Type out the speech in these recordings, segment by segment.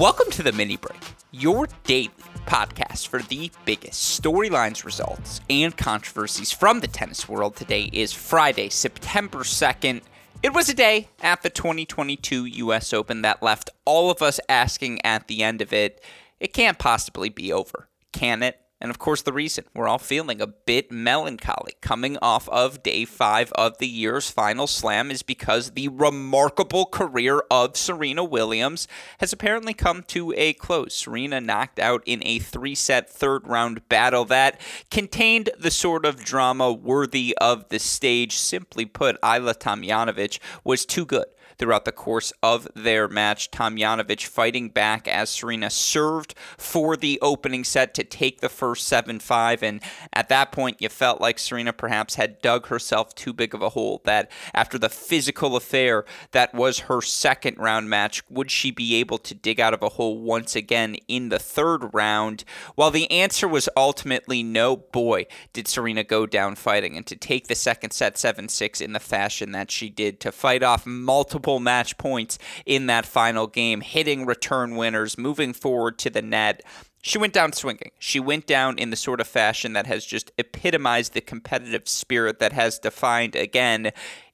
Welcome to the mini break, your daily podcast for the biggest storylines, results, and controversies from the tennis world. Today is Friday, September 2nd. It was a day at the 2022 US Open that left all of us asking at the end of it, it can't possibly be over, can it? And of course, the reason we're all feeling a bit melancholy coming off of day five of the year's final slam is because the remarkable career of Serena Williams has apparently come to a close. Serena knocked out in a three set third round battle that contained the sort of drama worthy of the stage. Simply put, Ajla Tomljanovic was too good throughout the course of their match. Tomljanovic fighting back as Serena served for the opening set to take the first 7 5. And at that point, you felt like Serena perhaps had dug herself too big of a hole. That after the physical affair that was her second round match, would she be able to dig out of a hole once again in the third round? While the answer was ultimately no, boy, did Serena go down fighting. And to take the second set 7 6 in the fashion that she did, to fight off multiple match points in that final game, hitting return winners, moving forward to the net. She went down swinging. She went down in the sort of fashion that has just epitomized the competitive spirit that has defined, again,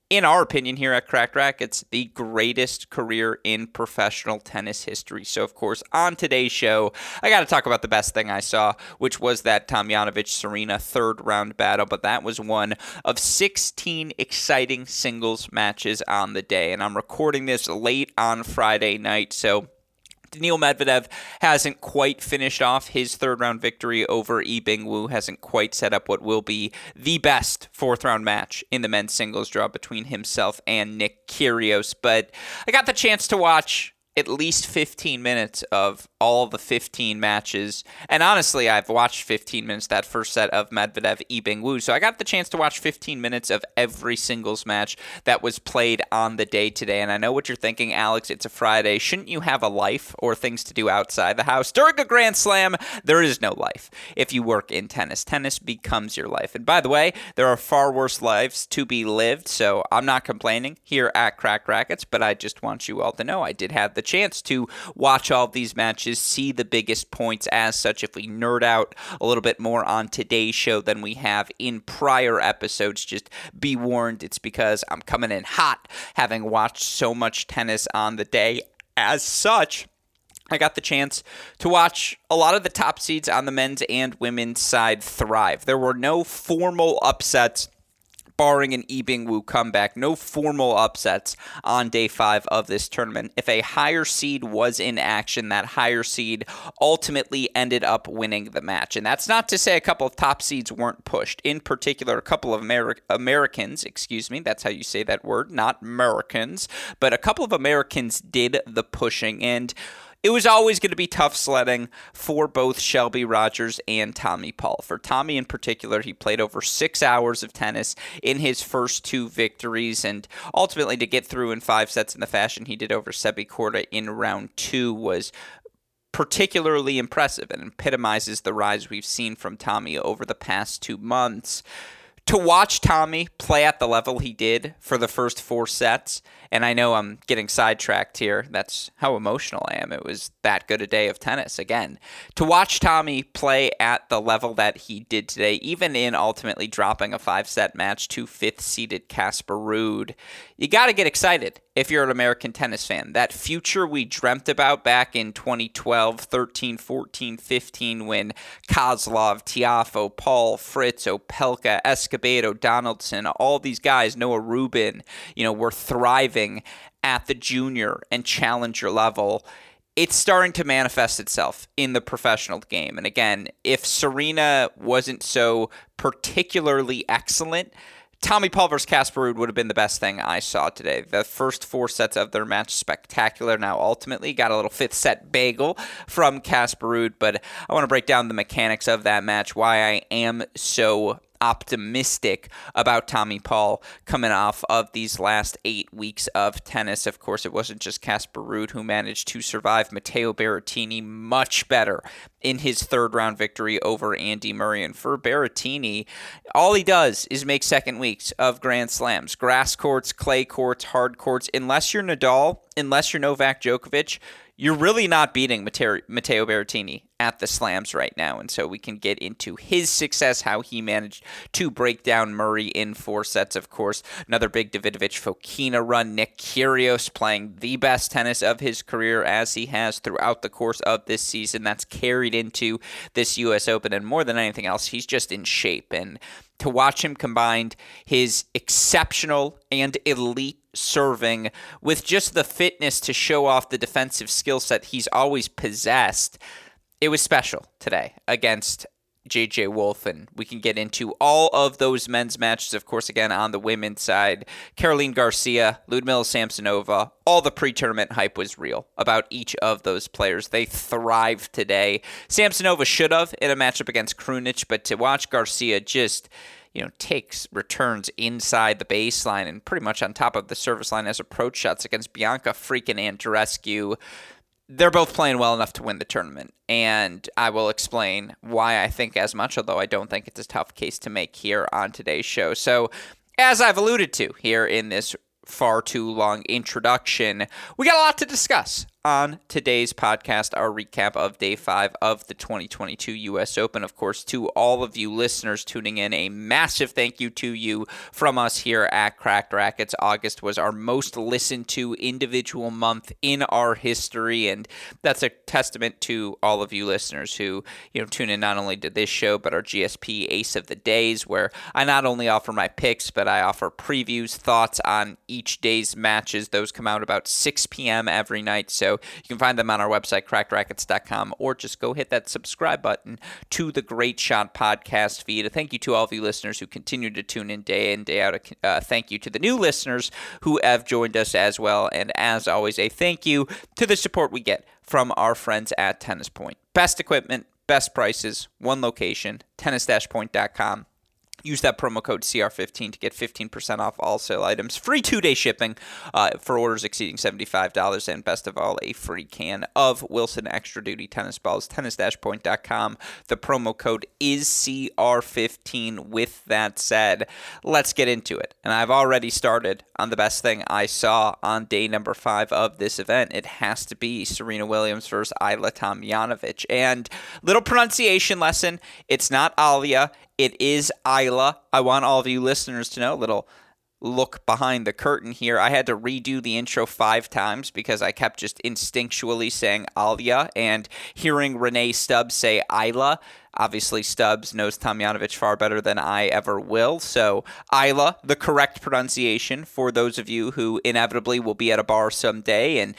in our opinion here at Cracked Racquets, the greatest career in professional tennis history. So, of course, on today's show, I got to talk about the best thing I saw, which was that Tomljanovic Serena third round battle. But that was one of 16 exciting singles matches on the day. And I'm recording this late on Friday night. So, Daniil Medvedev hasn't quite finished off his third round victory over Yi Bingwu, hasn't quite set up what will be the best fourth round match in the men's singles draw between himself and Nick Kyrgios. But I got the chance to watch at least 15 minutes of all the 15 matches. And honestly, I've watched 15 minutes that first set of Medvedev Yi Wu. So I got the chance to watch 15 minutes of every singles match that was played on the day today. And I know what you're thinking, Alex. It's a Friday. Shouldn't you have a life or things to do outside the house? During a Grand Slam, there is no life if you work in tennis. Tennis becomes your life. And by the way, there are far worse lives to be lived. So I'm not complaining here at Cracked Racquets, but I just want you all to know I did have the chance to watch all these matches, see the biggest points as such. If we nerd out a little bit more on today's show than we have in prior episodes, just be warned, it's because I'm coming in hot, having watched so much tennis on the day. As such, I got the chance to watch a lot of the top seeds on the men's and women's side thrive. There were no formal upsets barring an Yi Bingwu comeback, no formal upsets on day five of this tournament. If a higher seed was in action, that higher seed ultimately ended up winning the match. And that's not to say a couple of top seeds weren't pushed. In particular, a couple of Ameri- Americans, excuse me, that's how you say that word, not Americans, but a couple of Americans did the pushing. And it was always going to be tough sledding for both Shelby Rogers and Tommy Paul. For Tommy in particular, he played over six hours of tennis in his first two victories, and ultimately to get through in five sets in the fashion he did over Sebi Korda in round two was particularly impressive and epitomizes the rise we've seen from Tommy over the past two months to watch Tommy play at the level he did for the first four sets, and I know I'm getting sidetracked here. That's how emotional I am. It was that good a day of tennis again. To watch Tommy play at the level that he did today, even in ultimately dropping a five set match to fifth seeded Casper Ruud, you got to get excited if you're an American tennis fan. That future we dreamt about back in 2012, 13, 14, 15, when Kozlov, Tiafoe, Paul, Fritz, Opelka, Escobedo, Donaldson, all these guys, Noah Rubin, you know, were thriving at the junior and challenger level it's starting to manifest itself in the professional game. And again, if Serena wasn't so particularly excellent, Tommy Paul versus Casper Ruud would have been the best thing I saw today. The first four sets of their match spectacular. Now ultimately got a little fifth set bagel from Casper Ruud, but I want to break down the mechanics of that match, why I am so optimistic about Tommy Paul coming off of these last eight weeks of tennis. Of course, it wasn't just Casper Ruud who managed to survive. Matteo Berrettini much better in his third round victory over Andy Murray. And for Berrettini, all he does is make second weeks of Grand Slams. Grass courts, clay courts, hard courts. Unless you're Nadal, unless you're Novak Djokovic, you're really not beating Matteo, Berrettini at the slams right now. And so we can get into his success, how he managed to break down Murray in four sets, of course. Another big Davidovich Fokina run. Nick Kyrgios playing the best tennis of his career as he has throughout the course of this season. That's carried into this U.S. Open. And more than anything else, he's just in shape. And to watch him combined his exceptional and elite serving with just the fitness to show off the defensive skill set he's always possessed. It was special today against JJ Wolf, and we can get into all of those men's matches, of course, again on the women's side. Caroline Garcia, Ludmila Samsonova, all the pre tournament hype was real about each of those players. They thrived today. Samsonova should have in a matchup against Krunic, but to watch Garcia just you know, takes returns inside the baseline and pretty much on top of the service line as approach shots against Bianca freaking Andreescu. They're both playing well enough to win the tournament, and I will explain why I think as much, although I don't think it's a tough case to make here on today's show. So, as I've alluded to here in this far too long introduction, we got a lot to discuss on today's podcast, our recap of day five of the 2022 U.S. Open. Of course, to all of you listeners tuning in, a massive thank you to you from us here at Cracked Racquets. August was our most listened to individual month in our history, and that's a testament to all of you listeners who you know tune in not only to this show but our GSP Ace of the Days, where I not only offer my picks but I offer previews, thoughts on each day's matches. Those come out about 6 p.m. every night, so you can find them on our website, crackedracquets.com, or just go hit that subscribe button to the Great Shot podcast feed. A thank you to all of you listeners who continue to tune in day in, day out. A uh, thank you to the new listeners who have joined us as well. And as always, a thank you to the support we get from our friends at Tennis Point. Best equipment, best prices, one location, tennis-point.com. Use that promo code CR15 to get 15% off all sale items. Free two day shipping uh, for orders exceeding $75. And best of all, a free can of Wilson Extra Duty tennis balls. Tennis point.com. The promo code is CR15. With that said, let's get into it. And I've already started on the best thing I saw on day number five of this event. It has to be Serena Williams versus Ajla Tomljanovic. And little pronunciation lesson it's not Alia, it is Ajla. I want all of you listeners to know a little look behind the curtain here. I had to redo the intro five times because I kept just instinctually saying Alia and hearing Renee Stubbs say Ajla Obviously, Stubbs knows Tomljanovic far better than I ever will. So, Ajla, the correct pronunciation for those of you who inevitably will be at a bar someday and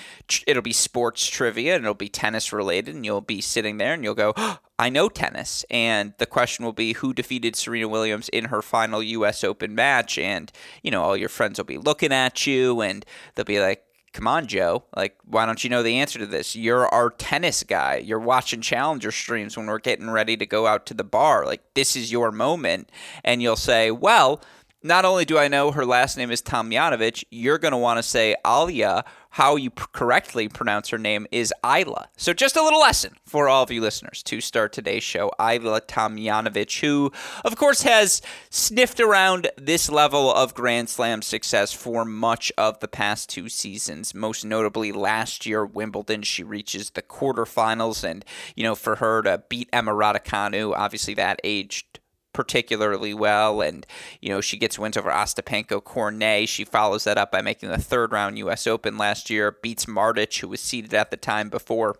it'll be sports trivia and it'll be tennis related, and you'll be sitting there and you'll go, oh, I know tennis. And the question will be who defeated Serena Williams in her final U.S. Open match. And, you know, all your friends will be looking at you and they'll be like, come on, Joe. Like, why don't you know the answer to this? You're our tennis guy. You're watching Challenger streams when we're getting ready to go out to the bar. Like, this is your moment. And you'll say, well, not only do I know her last name is Tomljanovic, you're going to want to say Alia. How you pr- correctly pronounce her name is Ajla. So, just a little lesson for all of you listeners to start today's show. Ajla Tomljanovic, who, of course, has sniffed around this level of Grand Slam success for much of the past two seasons. Most notably, last year, Wimbledon, she reaches the quarterfinals. And, you know, for her to beat Emma Raducanu, obviously that aged particularly well. And, you know, she gets wins over Ostapenko Cornet. She follows that up by making the third round U.S. Open last year, beats Martic, who was seeded at the time before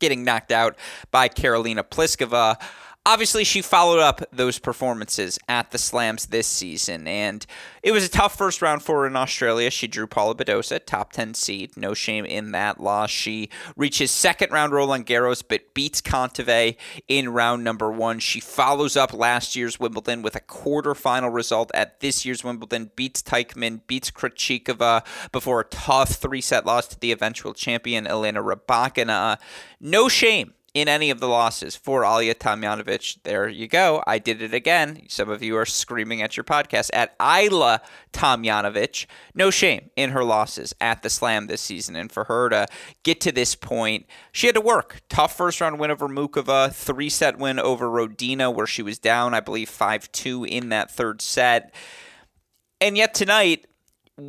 getting knocked out by Karolina Pliskova. Obviously she followed up those performances at the slams this season and it was a tough first round for her in australia. She drew paula badosa top 10 seed no shame in that loss. She reaches second round roland garros but beats kontaveit in round number one. She follows up last year's wimbledon with a quarterfinal result at this year's wimbledon beats teichmann beats krejcikova before a tough three-set loss to the eventual champion elena rybakina no shame in any of the losses for Alia Tomljanovic. There you go. I did it again. Some of you are screaming at your podcast at Ajla Tomljanovic. No shame in her losses at the Slam this season. And for her to get to this point, she had to work. Tough first round win over Muchova, three set win over Rodina, where she was down, I believe, 5 2 in that third set. And yet tonight,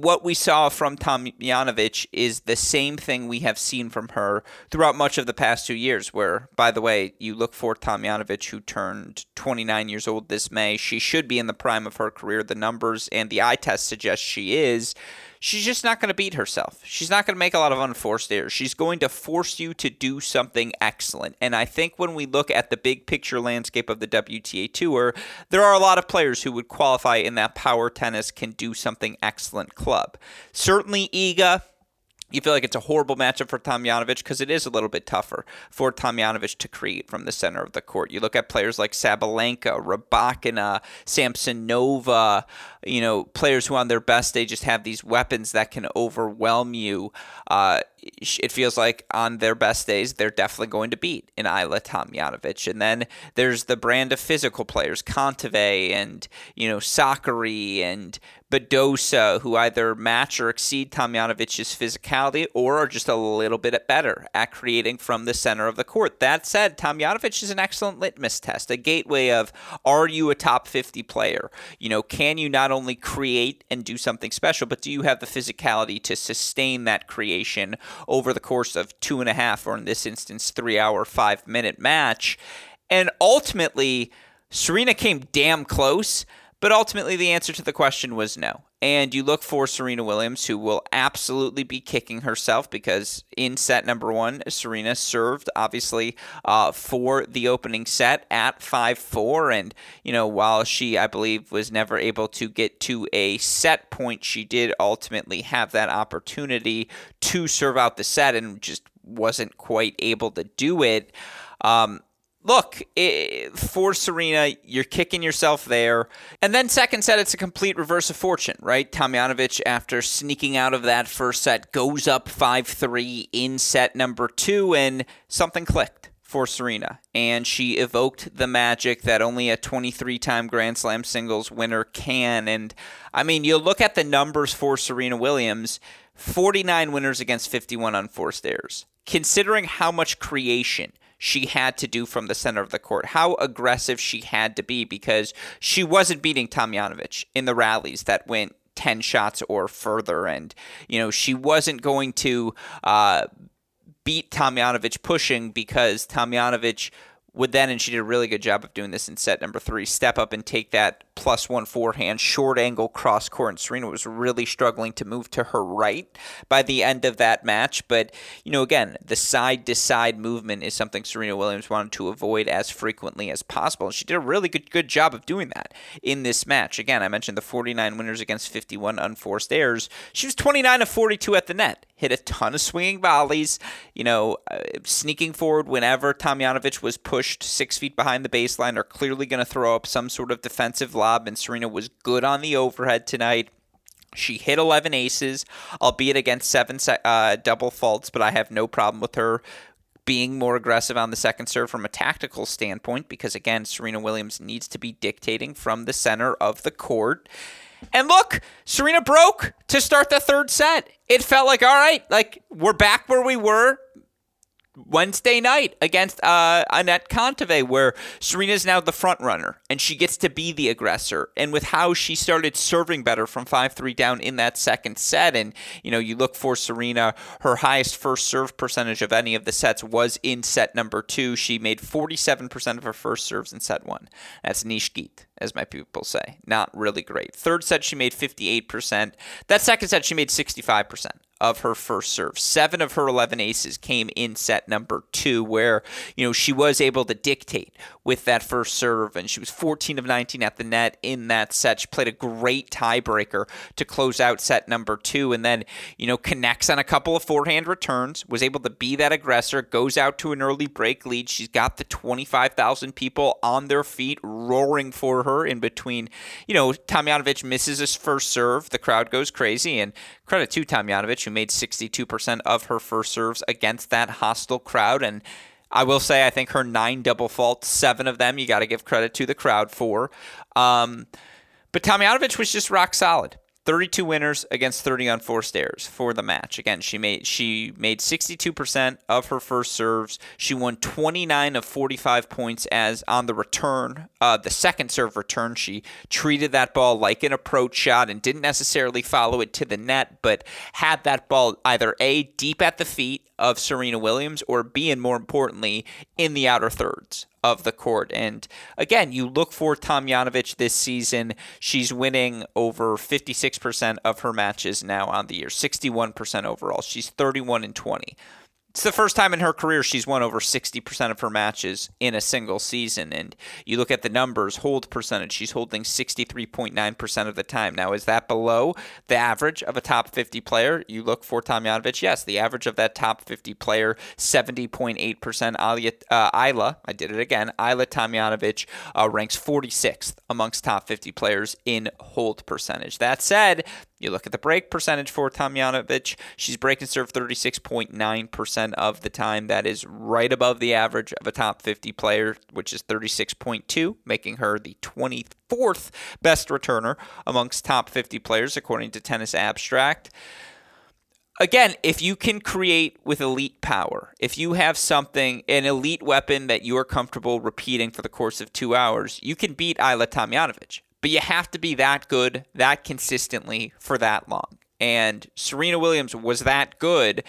what we saw from Tomljanovic is the same thing we have seen from her throughout much of the past two years. Where, by the way, you look for Tomljanovic, who turned 29 years old this May. She should be in the prime of her career. The numbers and the eye test suggest she is she's just not going to beat herself. She's not going to make a lot of unforced errors. She's going to force you to do something excellent. And I think when we look at the big picture landscape of the WTA Tour, there are a lot of players who would qualify in that power tennis can do something excellent club. Certainly Iga you feel like it's a horrible matchup for Tomljanovic because it is a little bit tougher for Tomljanovic to create from the center of the court. You look at players like Sabalenka, Rybakina, Samsonova, you know, players who on their best day just have these weapons that can overwhelm you. Uh, it feels like on their best days, they're definitely going to beat an Ajla Tomljanovic. And then there's the brand of physical players, Kontaveit and, you know, Sakkari and Badosa, who either match or exceed Tomljanovic's physicality or are just a little bit better at creating from the center of the court. That said, Tomljanovic is an excellent litmus test, a gateway of are you a top 50 player? You know, can you not only create and do something special, but do you have the physicality to sustain that creation over the course of two and a half, or in this instance, three hour, five minute match? And ultimately, Serena came damn close but ultimately, the answer to the question was no. And you look for Serena Williams, who will absolutely be kicking herself because in set number one, Serena served obviously uh, for the opening set at 5 4. And, you know, while she, I believe, was never able to get to a set point, she did ultimately have that opportunity to serve out the set and just wasn't quite able to do it. Um, look, it, for Serena, you're kicking yourself there. And then second set, it's a complete reverse of fortune, right? Tomljanovic, after sneaking out of that first set, goes up 5-3 in set number two, and something clicked for Serena. And she evoked the magic that only a 23-time Grand Slam singles winner can. And, I mean, you look at the numbers for Serena Williams, 49 winners against 51 unforced errors. Considering how much creation – she had to do from the center of the court, how aggressive she had to be because she wasn't beating Tomljanovic in the rallies that went 10 shots or further. And, you know, she wasn't going to uh, beat Tomljanovic pushing because Tomljanovic would then, and she did a really good job of doing this in set number three, step up and take that plus one forehand, short angle cross court. And Serena was really struggling to move to her right by the end of that match. But, you know, again, the side to side movement is something Serena Williams wanted to avoid as frequently as possible. And she did a really good, good job of doing that in this match. Again, I mentioned the 49 winners against 51 unforced errors. She was 29 of 42 at the net hit a ton of swinging volleys, you know, uh, sneaking forward whenever Tomljanovic was pushed six feet behind the baseline are clearly going to throw up some sort of defensive lob, and Serena was good on the overhead tonight. She hit 11 aces, albeit against seven uh, double faults, but I have no problem with her being more aggressive on the second serve from a tactical standpoint because, again, Serena Williams needs to be dictating from the center of the court. And look, Serena broke to start the third set. It felt like, all right, like we're back where we were Wednesday night against uh, Anett Kontaveit, where Serena is now the front runner and she gets to be the aggressor. And with how she started serving better from 5 3 down in that second set, and you know, you look for Serena, her highest first serve percentage of any of the sets was in set number two. She made 47% of her first serves in set one. That's niche geet, as my people say. Not really great. Third set, she made 58%. That second set, she made 65% of her first serve. Seven of her 11 aces came in set number two, where, you know, she was able to dictate with that first serve, and she was 14 of 19 at the net in that set. She played a great tiebreaker to close out set number two, and then, you know, connects on a couple of forehand returns, was able to be that aggressor, goes out to an early break lead. She's got the 25,000 people on their feet roaring for her in between. You know, Tomljanovic misses his first serve. The crowd goes crazy. And credit to Tomljanovic, who made 62% of her first serves against that hostile crowd. And I will say, I think her nine double faults, seven of them, you got to give credit to the crowd for. Um, but Tomljanovic was just rock solid. 32 winners against 30 on unforced errors for the match. Again, she made she made 62% of her first serves. She won 29 of 45 points as on the return, uh, the second serve return. She treated that ball like an approach shot and didn't necessarily follow it to the net, but had that ball either a deep at the feet of Serena Williams or B, and more importantly, in the outer thirds of the court. And again, you look for Tomljanovic this season. She's winning over 56% of her matches now on the year, 61% overall. She's 31 and 20 it's the first time in her career she's won over 60% of her matches in a single season. And you look at the numbers, hold percentage, she's holding 63.9% of the time. Now, is that below the average of a top 50 player? You look for Tomljanovic. Yes, the average of that top 50 player, 70.8%. Alia, uh, Ajla, I did it again, Ajla Tomljanovic uh, ranks 46th amongst top 50 players in hold percentage. That said, you look at the break percentage for Tomljanovic, she's breaking serve 36.9% of the time. That is right above the average of a top 50 player, which is 36.2, making her the 24th best returner amongst top 50 players, according to Tennis Abstract. Again, if you can create with elite power, if you have something, an elite weapon that you are comfortable repeating for the course of two hours, you can beat Ajla Tomljanovic but you have to be that good, that consistently for that long. And Serena Williams was that good,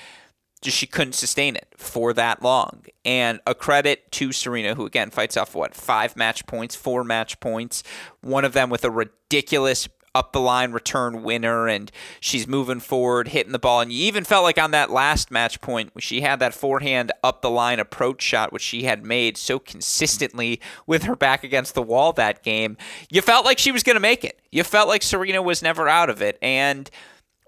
just she couldn't sustain it for that long. And a credit to Serena, who again fights off what, five match points, four match points, one of them with a ridiculous up the line return winner and she's moving forward, hitting the ball. And you even felt like on that last match point, she had that forehand up the line approach shot, which she had made so consistently with her back against the wall that game. You felt like she was going to make it. You felt like Serena was never out of it. And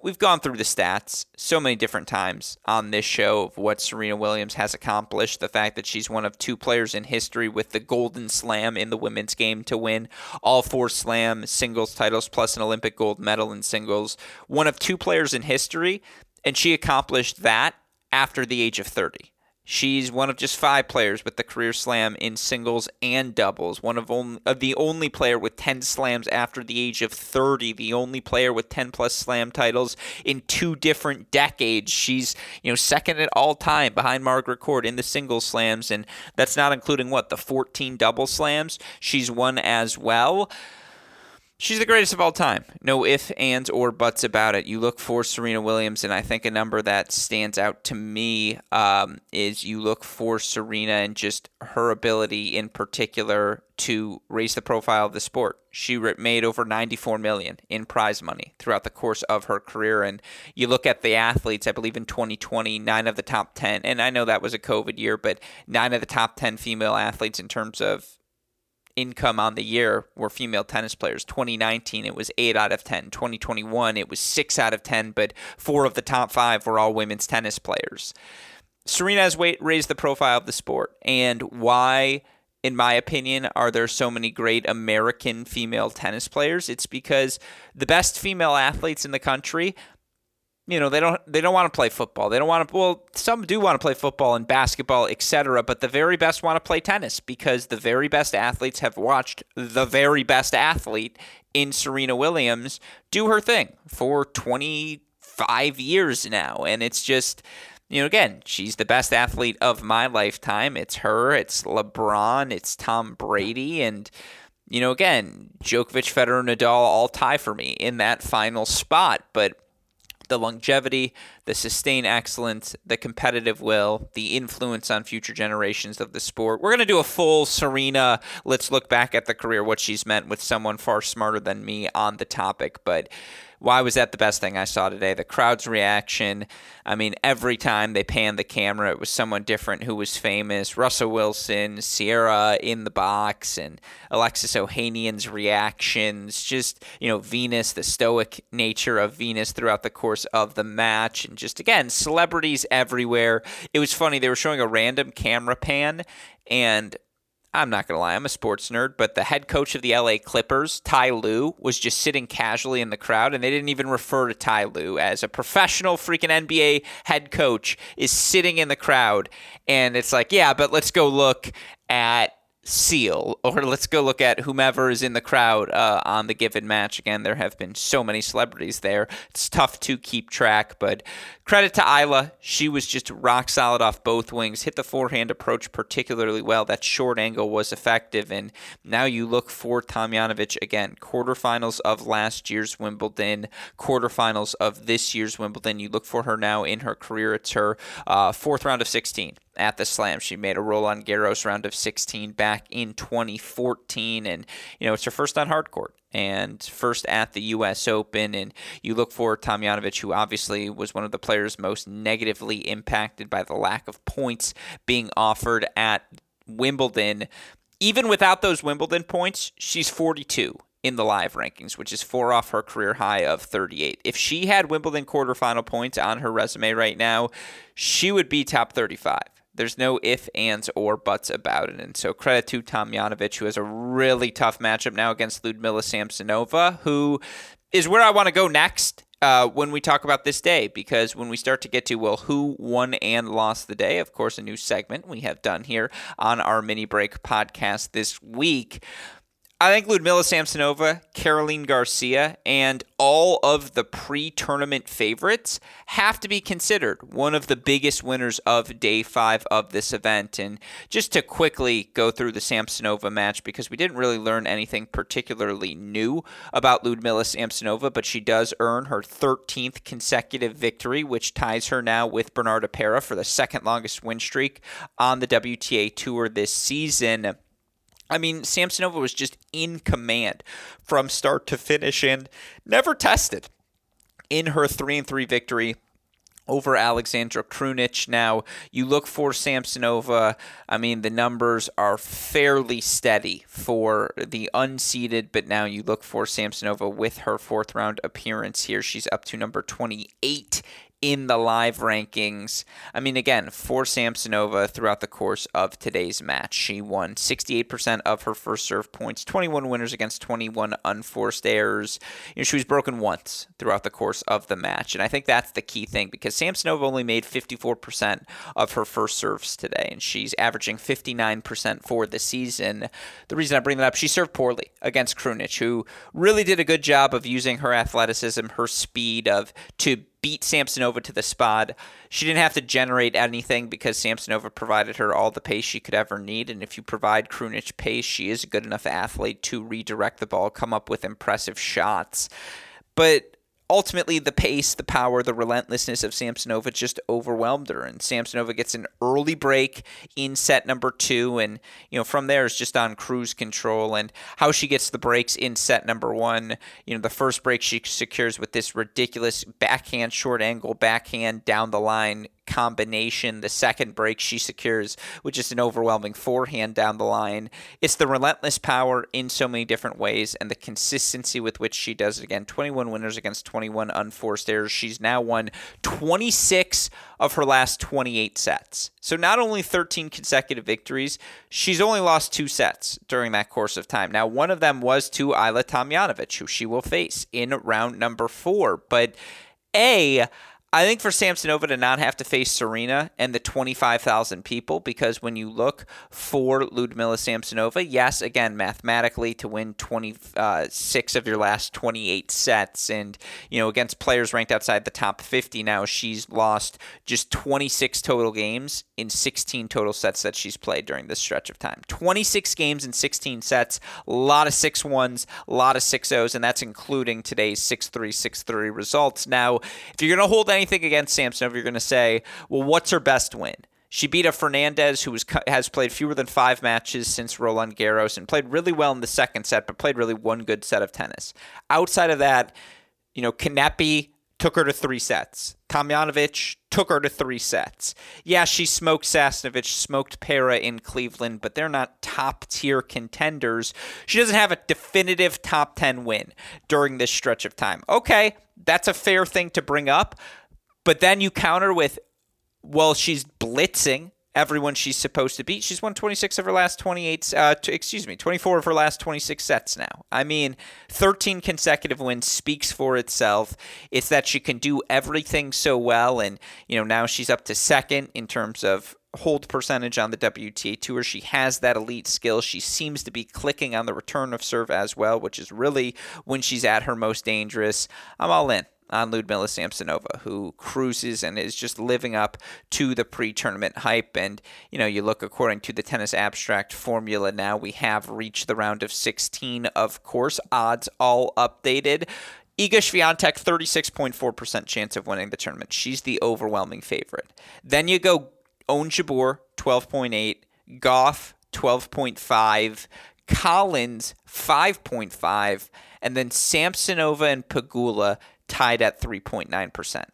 we've gone through the stats so many different times on this show of what Serena Williams has accomplished. The fact that she's one of two players in history with the Golden Slam in the women's game to win all four Slam singles titles plus an Olympic gold medal in singles. One of two players in history, and she accomplished that after the age of 30. She's one of just five players with the career slam in singles and doubles. One of, only, of the only player with 10 slams after the age of 30. The only player with 10 plus slam titles in two different decades. She's you know second at all time behind Margaret Court in the singles slams, and that's not including what the 14 double slams she's won as well. She's the greatest of all time. No ifs, ands, or buts about it. You look for Serena Williams, and I think a number that stands out to me um, is you look for Serena and just her ability in particular to raise the profile of the sport. She made over 94 million in prize money throughout the course of her career. And you look at the athletes, I believe in 2020, nine of the top 10, and I know that was a COVID year, but nine of the top 10 female athletes in terms of income on the year were female tennis players. 2019, it was 8 out of 10. 2021, it was 6 out of 10, but four of the top five were all women's tennis players. Serena has raised the profile of the sport. And why, in my opinion, are there so many great American female tennis players? It's because the best female athletes in the country you know they don't they don't want to play football. They don't want to well some do want to play football and basketball etc but the very best want to play tennis because the very best athletes have watched the very best athlete in Serena Williams do her thing for 25 years now. And it's just you know again she's the best athlete of my lifetime. It's her it's LeBron it's Tom Brady and you know again Djokovic Federer Nadal all tie for me in that final spot but the longevity, the sustained excellence, the competitive will, the influence on future generations of the sport. We're going to do a full Serena, let's look back at the career, what she's meant with someone far smarter than me on the topic. But why was that the best thing I saw today? The crowd's reaction. I mean, every time they panned the camera, it was someone different who was famous. Russell Wilson, Ciara in the box, and Alexis Ohanian's reactions. Just, you know, Venus, the stoic nature of Venus throughout the course of the match. Just, again, celebrities everywhere. It was funny. They were showing a random camera pan, and I'm not going to lie, I'm a sports nerd, but the head coach of the LA Clippers, Ty Lue, was just sitting casually in the crowd, and they didn't even refer to Ty Lue as a professional freaking NBA head coach is sitting in the crowd. And it's like, yeah, but let's go look at Seal, or let's go look at whomever is in the crowd uh, on the given match. Again, there have been so many celebrities there. It's tough to keep track, but credit to Ajla. She was just rock solid off both wings, hit the forehand approach particularly well. That short angle was effective, and now you look for Tomljanovic again. Quarterfinals of last year's Wimbledon, quarterfinals of this year's Wimbledon. You look for her now in her career. It's her uh, fourth round of 16 at the Slam. She made a Roland Garros round of 16 back in 2014, and you know it's her first on hard court and first at the U.S. Open. And you look for Tomljanovic, who obviously was one of the players most negatively impacted by the lack of points being offered at Wimbledon. Even without those Wimbledon points, she's 42 in the live rankings, which is four off her career high of 38. If she had Wimbledon quarterfinal points on her resume right now, she would be top 35. There's no if, ands, or buts about it. And so credit to Tomljanovic, who has a really tough matchup now against Ludmila Samsonova, who is where I want to go next. Uh, when we talk about this day, because when we start to get to, well, who won and lost the day, of course, a new segment we have done here on our mini break podcast this week. I think Ludmila Samsonova, Caroline Garcia, and all of the pre tournament favorites have to be considered one of the biggest winners of day five of this event. And just to quickly go through the Samsonova match, because we didn't really learn anything particularly new about Ludmila Samsonova, but she does earn her 13th consecutive victory, which ties her now with Bernarda Pera for the second longest win streak on the WTA Tour this season. I mean, Samsonova was just in command from start to finish and never tested in her 3 and 3 victory over Alexandra Krunic. Now, you look for Samsonova. I mean, the numbers are fairly steady for the unseeded, but now you look for Samsonova with her fourth round appearance here. She's up to number 28 in the live rankings. I mean, again, for Samsonova throughout the course of today's match, she won 68% of her first serve points, 21 winners against 21 unforced errors. You know, she was broken once throughout the course of the match, and I think that's the key thing because Samsonova only made 54% of her first serves today, and she's averaging 59% for the season. The reason I bring that up, she served poorly against Krunic, who really did a good job of using her athleticism, her speed of to beat Samsonova to the spot. She didn't have to generate anything because Samsonova provided her all the pace she could ever need. And if you provide Krunic pace, she is a good enough athlete to redirect the ball, come up with impressive shots. But ultimately the pace, the power, the relentlessness of Samsonova just overwhelmed her. And Samsonova gets an early break in set number two. And, you know, from there is just on cruise control and how she gets the breaks in set number one. You know, the first break she secures with this ridiculous backhand short angle, backhand down the line combination. The second break she secures, which is an overwhelming forehand down the line. It's the relentless power in so many different ways and the consistency with which she does it again. 21 winners against 21 unforced errors. She's now won 26 of her last 28 sets. So not only 13 consecutive victories, she's only lost two sets during that course of time. Now, one of them was to Ajla Tomljanovic, who she will face in round number four. But A, I think for Samsonova to not have to face Serena and the 25,000 people, because when you look for Ludmila Samsonova, yes, again, mathematically to win 26 uh, of your last 28 sets, and, you know, against players ranked outside the top 50 now, she's lost just 26 total games in 16 total sets that she's played during this stretch of time. 26 games in 16 sets, a lot of 6 1s, a lot of 6 0s, and that's including today's 6 3 6 3 results. Now, if you're going to hold anything against Samsonova, you're going to say, well, what's her best win? She beat a Fernandez who was, has played fewer than five matches since Roland Garros and played really well in the second set, but played really one good set of tennis. Outside of that, you know, Kanepi took her to three sets. Tomljanovic took her to three sets. Yeah, she smoked Sasnovich, smoked Pera in Cleveland, but they're not top tier contenders. She doesn't have a definitive top 10 win during this stretch of time. Okay, that's a fair thing to bring up. But then you counter with, well, she's blitzing everyone she's supposed to beat. She's won 26 of her last 28, uh, t- excuse me, 24 of her last 26 sets now. I mean, 13 consecutive wins speaks for itself. It's that she can do everything so well. And, you know, now she's up to second in terms of hold percentage on the WTA Tour. She has that elite skill. She seems to be clicking on the return of serve as well, which is really when she's at her most dangerous. I'm all in on Ludmila Samsonova, who cruises and is just living up to the pre-tournament hype. And you know, you look according to the Tennis Abstract formula now, we have reached the round of 16. Of course, odds all updated. Iga Swiatek, 36.4% chance of winning the tournament. She's the overwhelming favorite. Then you go Ons Jabeur, 12.8, Gauff, 12.5, Collins, 5.5, and then Samsonova and Pegula tied at 3.9%.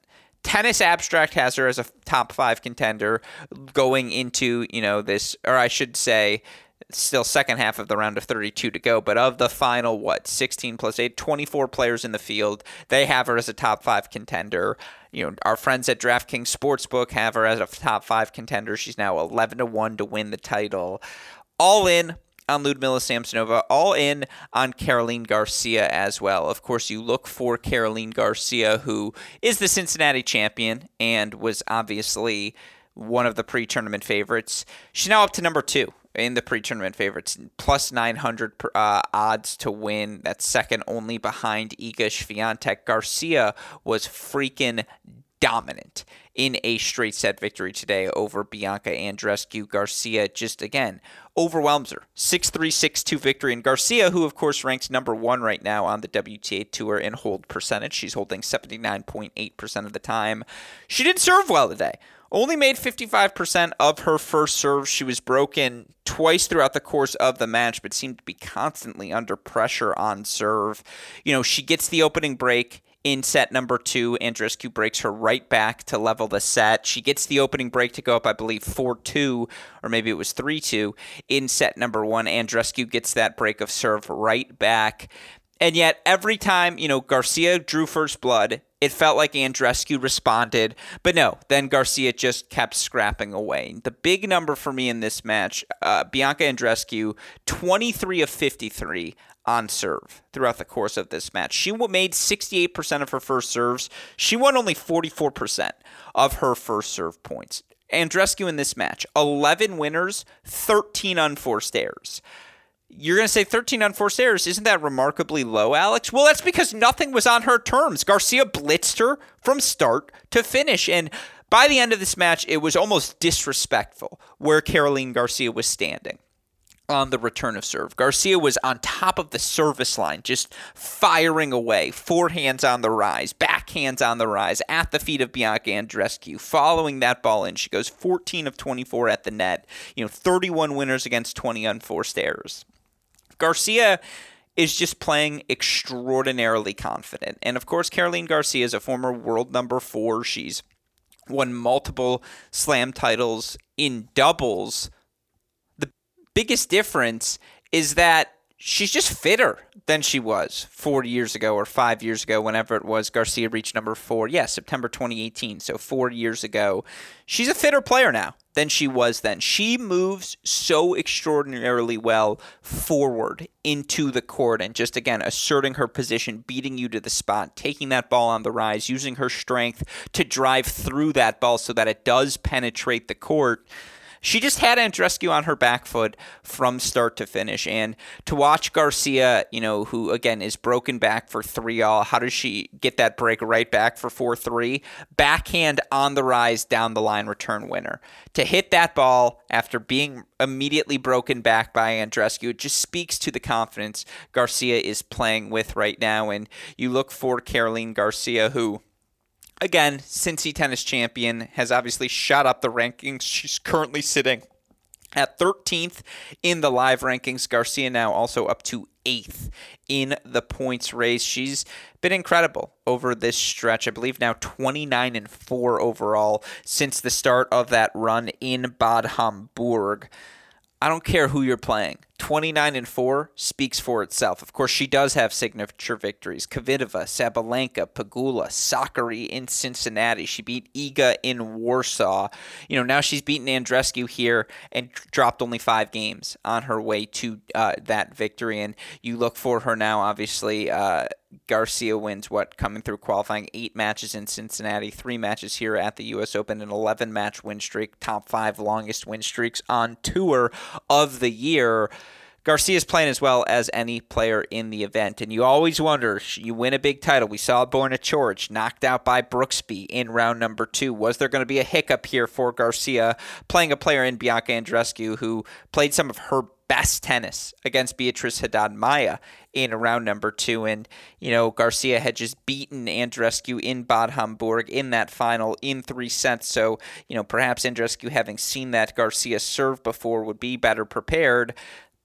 Tennis Abstract has her as a top five contender going into, you know, this, or I should say, still second half of the round of 32 to go, but of the final, what, 16 plus 8, 24 players in the field, they have her as a top five contender. You know, our friends at DraftKings Sportsbook have her as a top five contender. She's now 11 to 1 to win the title. All in, on Ludmila Samsonova, all in on Caroline Garcia as well. Of course, you look for Caroline Garcia, who is the Cincinnati champion and was obviously one of the pre tournament favorites. She's now up to number two in the pre-tournament favorites, plus 900 uh, odds to win. That's second only behind Iga Swiatek. Garcia was freaking dominant in a straight set victory today over Bianca Andreescu. Garcia just again overwhelms her. 6 3 6 2 victory. And Garcia, who of course ranks number one right now on the WTA Tour in hold percentage, she's holding 79.8% of the time. She didn't serve well today. Only made 55% of her first serve. She was broken twice throughout the course of the match, but seemed to be constantly under pressure on serve. You know, she gets the opening break in set number two, Andreescu breaks her right back to level the set. She gets the opening break to go up, I believe, 4 2, or maybe it was 3 2 in set number one. Andreescu gets that break of serve right back. And yet, every time, you know, Garcia drew first blood, it felt like Andreescu responded, but no, then Garcia just kept scrapping away. The big number for me in this match, uh, Bianca Andreescu, 23 of 53 on serve throughout the course of this match. She made 68% of her first serves. She won only 44% of her first serve points. Andreescu in this match, 11 winners, 13 unforced errors. You're going to say 13 unforced errors. Isn't that remarkably low, Alex? Well, that's because nothing was on her terms. Garcia blitzed her from start to finish. And by the end of this match, it was almost disrespectful where Caroline Garcia was standing on the return of serve. Garcia was on top of the service line, just firing away. Forehands on the rise, backhands on the rise, at the feet of Bianca Andreescu. Following that ball in, she goes 14 of 24 at the net. You know, 31 winners against 20 unforced errors. Garcia is just playing extraordinarily confident. And of course, Caroline Garcia is a former world number four. She's won multiple slam titles in doubles The biggest difference is that she's just fitter than she was four years ago or five years ago, whenever it was Garcia reached number four. Yeah, September 2018. So four years ago. She's a fitter player now than she was then. She moves so extraordinarily well forward into the court and just again asserting her position, beating you to the spot, taking that ball on the rise, using her strength to drive through that ball so that it does penetrate the court she just had Andreescu on her back foot from start to finish. And to watch Garcia, you know, who again is broken back for three all, how does she get that break right back for 4 3? Backhand on the rise, down the line return winner. To hit that ball after being immediately broken back by Andreescu, it just speaks to the confidence Garcia is playing with right now. And you look for Caroline Garcia, who again, Cincy tennis champion, has obviously shot up the rankings. She's currently sitting at 13th in the live rankings. Garcia now also up to eighth in the points race. She's been incredible over this stretch. I believe now 29 and 4 overall since the start of that run in Bad Homburg. I don't care who you're playing. 29 and 4 speaks for itself. Of course, she does have signature victories. Kvitova, Sabalenka, Pegula, Sakkari in Cincinnati. She beat Iga in Warsaw. You know, now she's beaten Andreescu here and dropped only five games on her way to uh, that victory. And you look for her now, obviously. Uh, Garcia wins what coming through qualifying eight matches in Cincinnati, three matches here at the U.S. Open, an 11 match win streak, top five longest win streaks on tour of the year. Garcia's playing as well as any player in the event. And you always wonder, you win a big title. We saw Borna Coric knocked out by Brooksby in round number two. Was there going to be a hiccup here for Garcia playing a player in Bianca Andreescu who played some of her best tennis against Beatriz Haddad Maia in round number two. And, you know, Garcia had just beaten Andreescu in Bad Homburg in that final in three sets. So, you know, perhaps Andreescu, having seen that Garcia serve before, would be better prepared.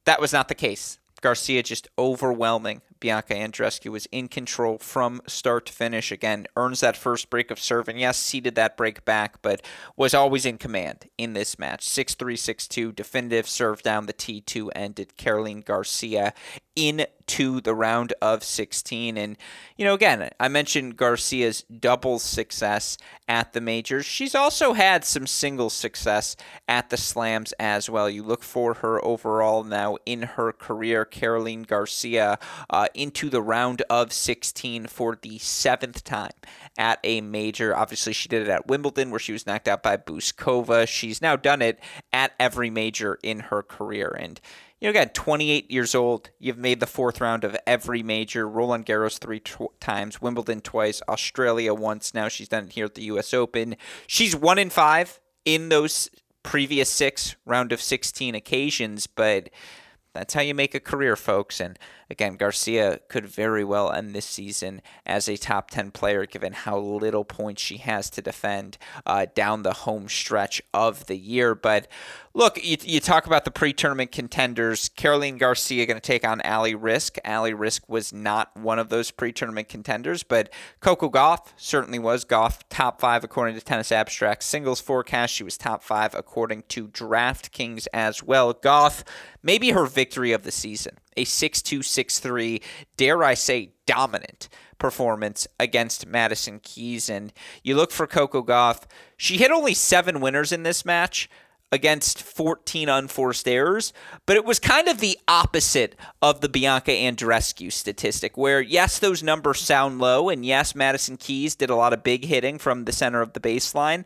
That was not the case. Garcia just overwhelming Bianca Andreescu was in control from start to finish. Again, earns that first break of serve, and yes, ceded that break back, but was always in command in this match. 6 3 6 2, definitive serve down the T2 ended Caroline Garcia into the round of 16. And, you know, again, I mentioned Garcia's double success at the majors. She's also had some single success at the slams as well. You look for her overall now in her career, Caroline Garcia, uh, Uh, into the round of 16 for the seventh time at a major. Obviously, she did it at Wimbledon where she was knocked out by Bouzkova. She's now done it at every major in her career. And, you know, again, 28 years old. You've made the fourth round of every major. Roland Garros three tw- times, Wimbledon twice, Australia once. Now she's done it here at the U.S. Open. She's one in five in those previous six round of 16 occasions, but that's how you make a career, folks. And again, Garcia could very well end this season as a top 10 player given how little points she has to defend uh, down the home stretch of the year. But look, you, you talk about the pre tournament contenders. Caroline Garcia going to take on Ali Riske. Ali Riske was not one of those pre tournament contenders, but Coco Gauff certainly was. Gauff top five according to Tennis Abstract singles forecast. She was top five according to DraftKings as well. Gauff, maybe her victory of the season a 6 2 6 3, dare I say, dominant performance against Madison Keys. And you look for Coco Gauff, she hit only seven winners in this match against 14 unforced errors, but it was kind of the opposite of the Bianca Andreescu statistic, where yes, those numbers sound low, and yes, Madison Keys did a lot of big hitting from the center of the baseline.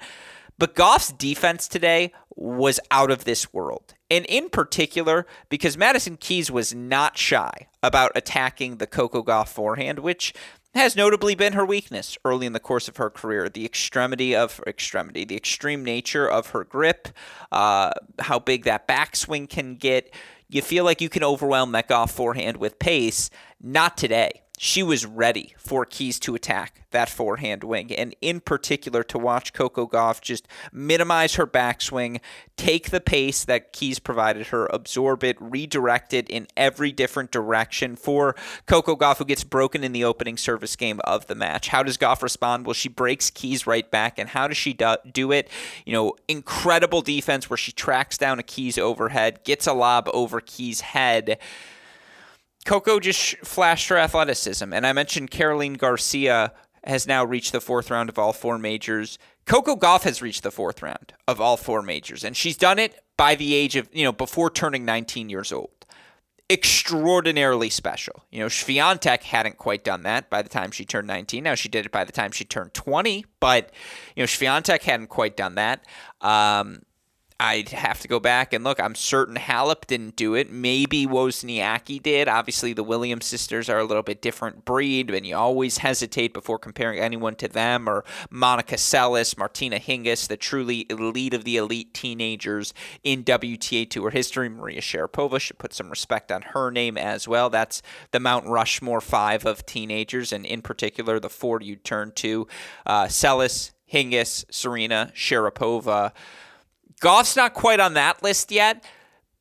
But Gauff's defense today was out of this world. And in particular, because Madison Keys was not shy about attacking the Coco Gauff forehand, which has notably been her weakness early in the course of her career. The extremity of extremity, the extreme nature of her grip, uh, how big that backswing can get. You feel like you can overwhelm that Gauff forehand with pace. Not today she was ready for Keys to attack that forehand wing, and in particular to watch Coco Gauff just minimize her backswing, take the pace that Keys provided her, absorb it, redirect it in every different direction for Coco Gauff, who gets broken in the opening service game of the match. How does Gauff respond? Well, she breaks Keys right back, and how does she do it? You know, incredible defense where she tracks down a Keys overhead, gets a lob over Keys' head Coco just flashed her athleticism. And I mentioned Caroline Garcia has now reached the fourth round of all four majors. Coco Gauff has reached the fourth round of all four majors, and she's done it by the age of, you know, before turning 19 years old. Extraordinarily special. You know, Swiatek hadn't quite done that by the time she turned 19. Now she did it by the time she turned 20, but, you know, Swiatek hadn't quite done that. Um, I'd have to go back and look. I'm certain Halep didn't do it. Maybe Wozniacki did. Obviously, the Williams sisters are a little bit different breed, and you always hesitate before comparing anyone to them. Or Monica Seles, Martina Hingis, the truly elite of the elite teenagers in WTA Tour history. Maria Sharapova should put some respect on her name as well. That's the Mount Rushmore five of teenagers, and in particular, the four you turn to: uh, Seles, Hingis, Serena, Sharapova. Gauff's not quite on that list yet,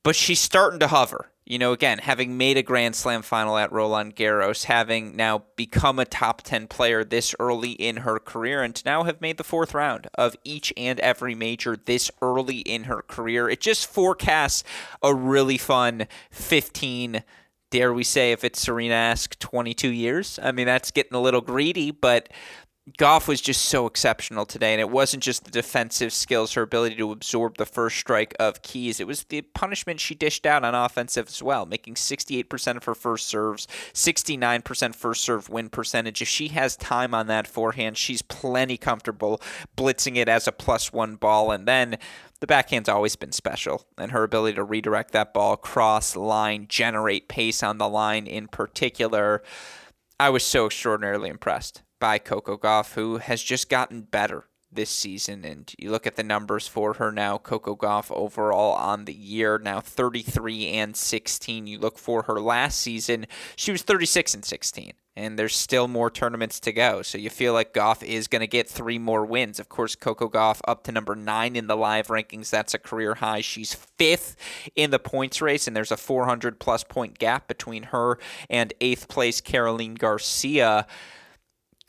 but she's starting to hover. You know, again, having made a Grand Slam final at Roland Garros, having now become a top 10 player this early in her career, and to now have made the fourth round of each and every major this early in her career, it just forecasts a really fun 15 dare we say, if it's Serena esque, 22 years. I mean, that's getting a little greedy, but Gauff was just so exceptional today, and it wasn't just the defensive skills, her ability to absorb the first strike of Keys. It was the punishment she dished out on offensive as well, making 68% of her first serves, 69% first serve win percentage. If she has time on that forehand, she's plenty comfortable blitzing it as a plus one ball, and then the backhand's always been special, and her ability to redirect that ball cross line, generate pace on the line in particular. I was so extraordinarily impressed by Coco Gauff, who has just gotten better this season. And you look at the numbers for her now, Coco Gauff overall on the year, now 33 and 16. You look for her last season, she was 36 and 16. And there's still more tournaments to go. So you feel like Gauff is going to get three more wins. Of course, Coco Gauff up to number nine in the live rankings. That's a career high. She's fifth in the points race, and there's a 400 plus point gap between her and eighth place Caroline Garcia.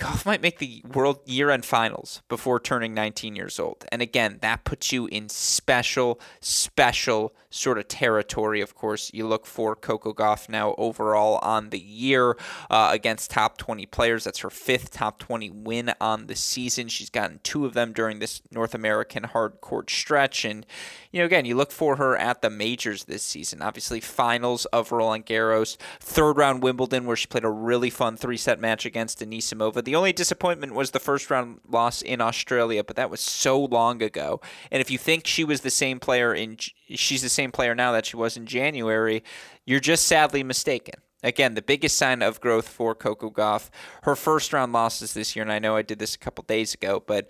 Gauff might make the world year end finals before turning 19 years old. And again, that puts you in special, special sort of territory. Of course, you look for Coco Gauff now overall on the year uh, against top 20 players. That's her fifth top 20 win on the season. She's gotten two of them during this North American hard court stretch. And, you know, again, you look for her at the majors this season. Obviously, finals of Roland Garros, third round Wimbledon, where she played a really fun three set match against Anisimova. The only disappointment was the first round loss in Australia, but that was so long ago. And if you think she was the same player in, she's the same player now that she was in January, you're just sadly mistaken. Again, the biggest sign of growth for Coco Gauff, her first round losses this year, and I know I did this a couple days ago, but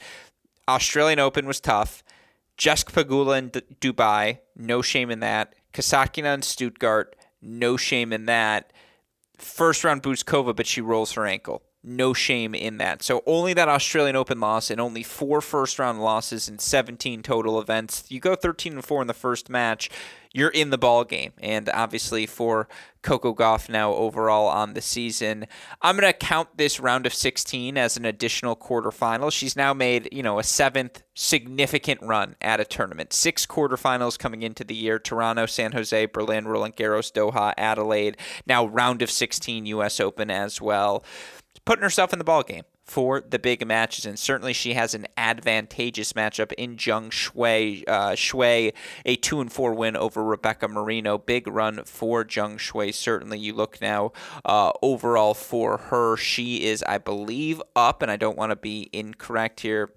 Australian Open was tough. Jessica Pegula in D- Dubai, no shame in that. Kasatkina in Stuttgart, no shame in that. First round Bouzkova, but she rolls her ankle no shame in that. So only that Australian Open loss and only four first round losses in 17 total events. You go 13 and 4 in the first match, you're in the ball game. And obviously for Coco Gauff now overall on the season, I'm going to count this round of 16 as an additional quarterfinal. She's now made, you know, a seventh significant run at a tournament. Six quarterfinals coming into the year, Toronto, San Jose, Berlin, Roland Garros, Doha, Adelaide. Now round of 16 US Open as well putting herself in the ball game for the big matches, and certainly she has an advantageous matchup in Zheng Shuai. Uh, Shuai, a two and four win over Rebecca Marino, big run for Zheng Shuai. Certainly, you look now uh, overall for her. She is, I believe, up, and I don't want to be incorrect here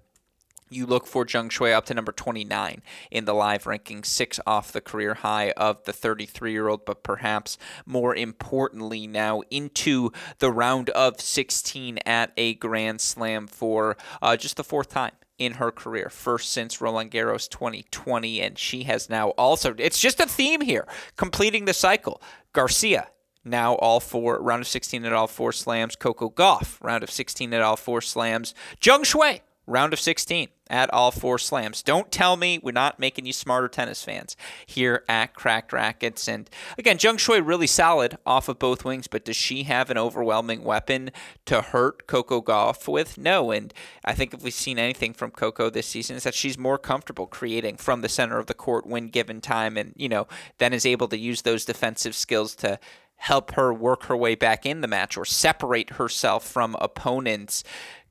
you look for Zheng Shuai up to number 29 in the live ranking, six off the career high of the 33 year old, but perhaps more importantly, now into the round of 16 at a Grand Slam for uh, just the fourth time in her career, first since Roland Garros 2020. And she has now also, it's just a theme here, completing the cycle. Garcia, now all four, round of 16 at all four slams. Coco Gauff, round of 16 at all four slams. Zheng Shuai, round of 16 at all four slams. Don't tell me we're not making you smarter tennis fans here at Cracked Racquets. And again, Zheng Shuai really solid off of both wings, but does she have an overwhelming weapon to hurt Coco Gauff with? No. And I think if we've seen anything from Coco this season is that she's more comfortable creating from the center of the court when given time and, you know, then is able to use those defensive skills to help her work her way back in the match or separate herself from opponents.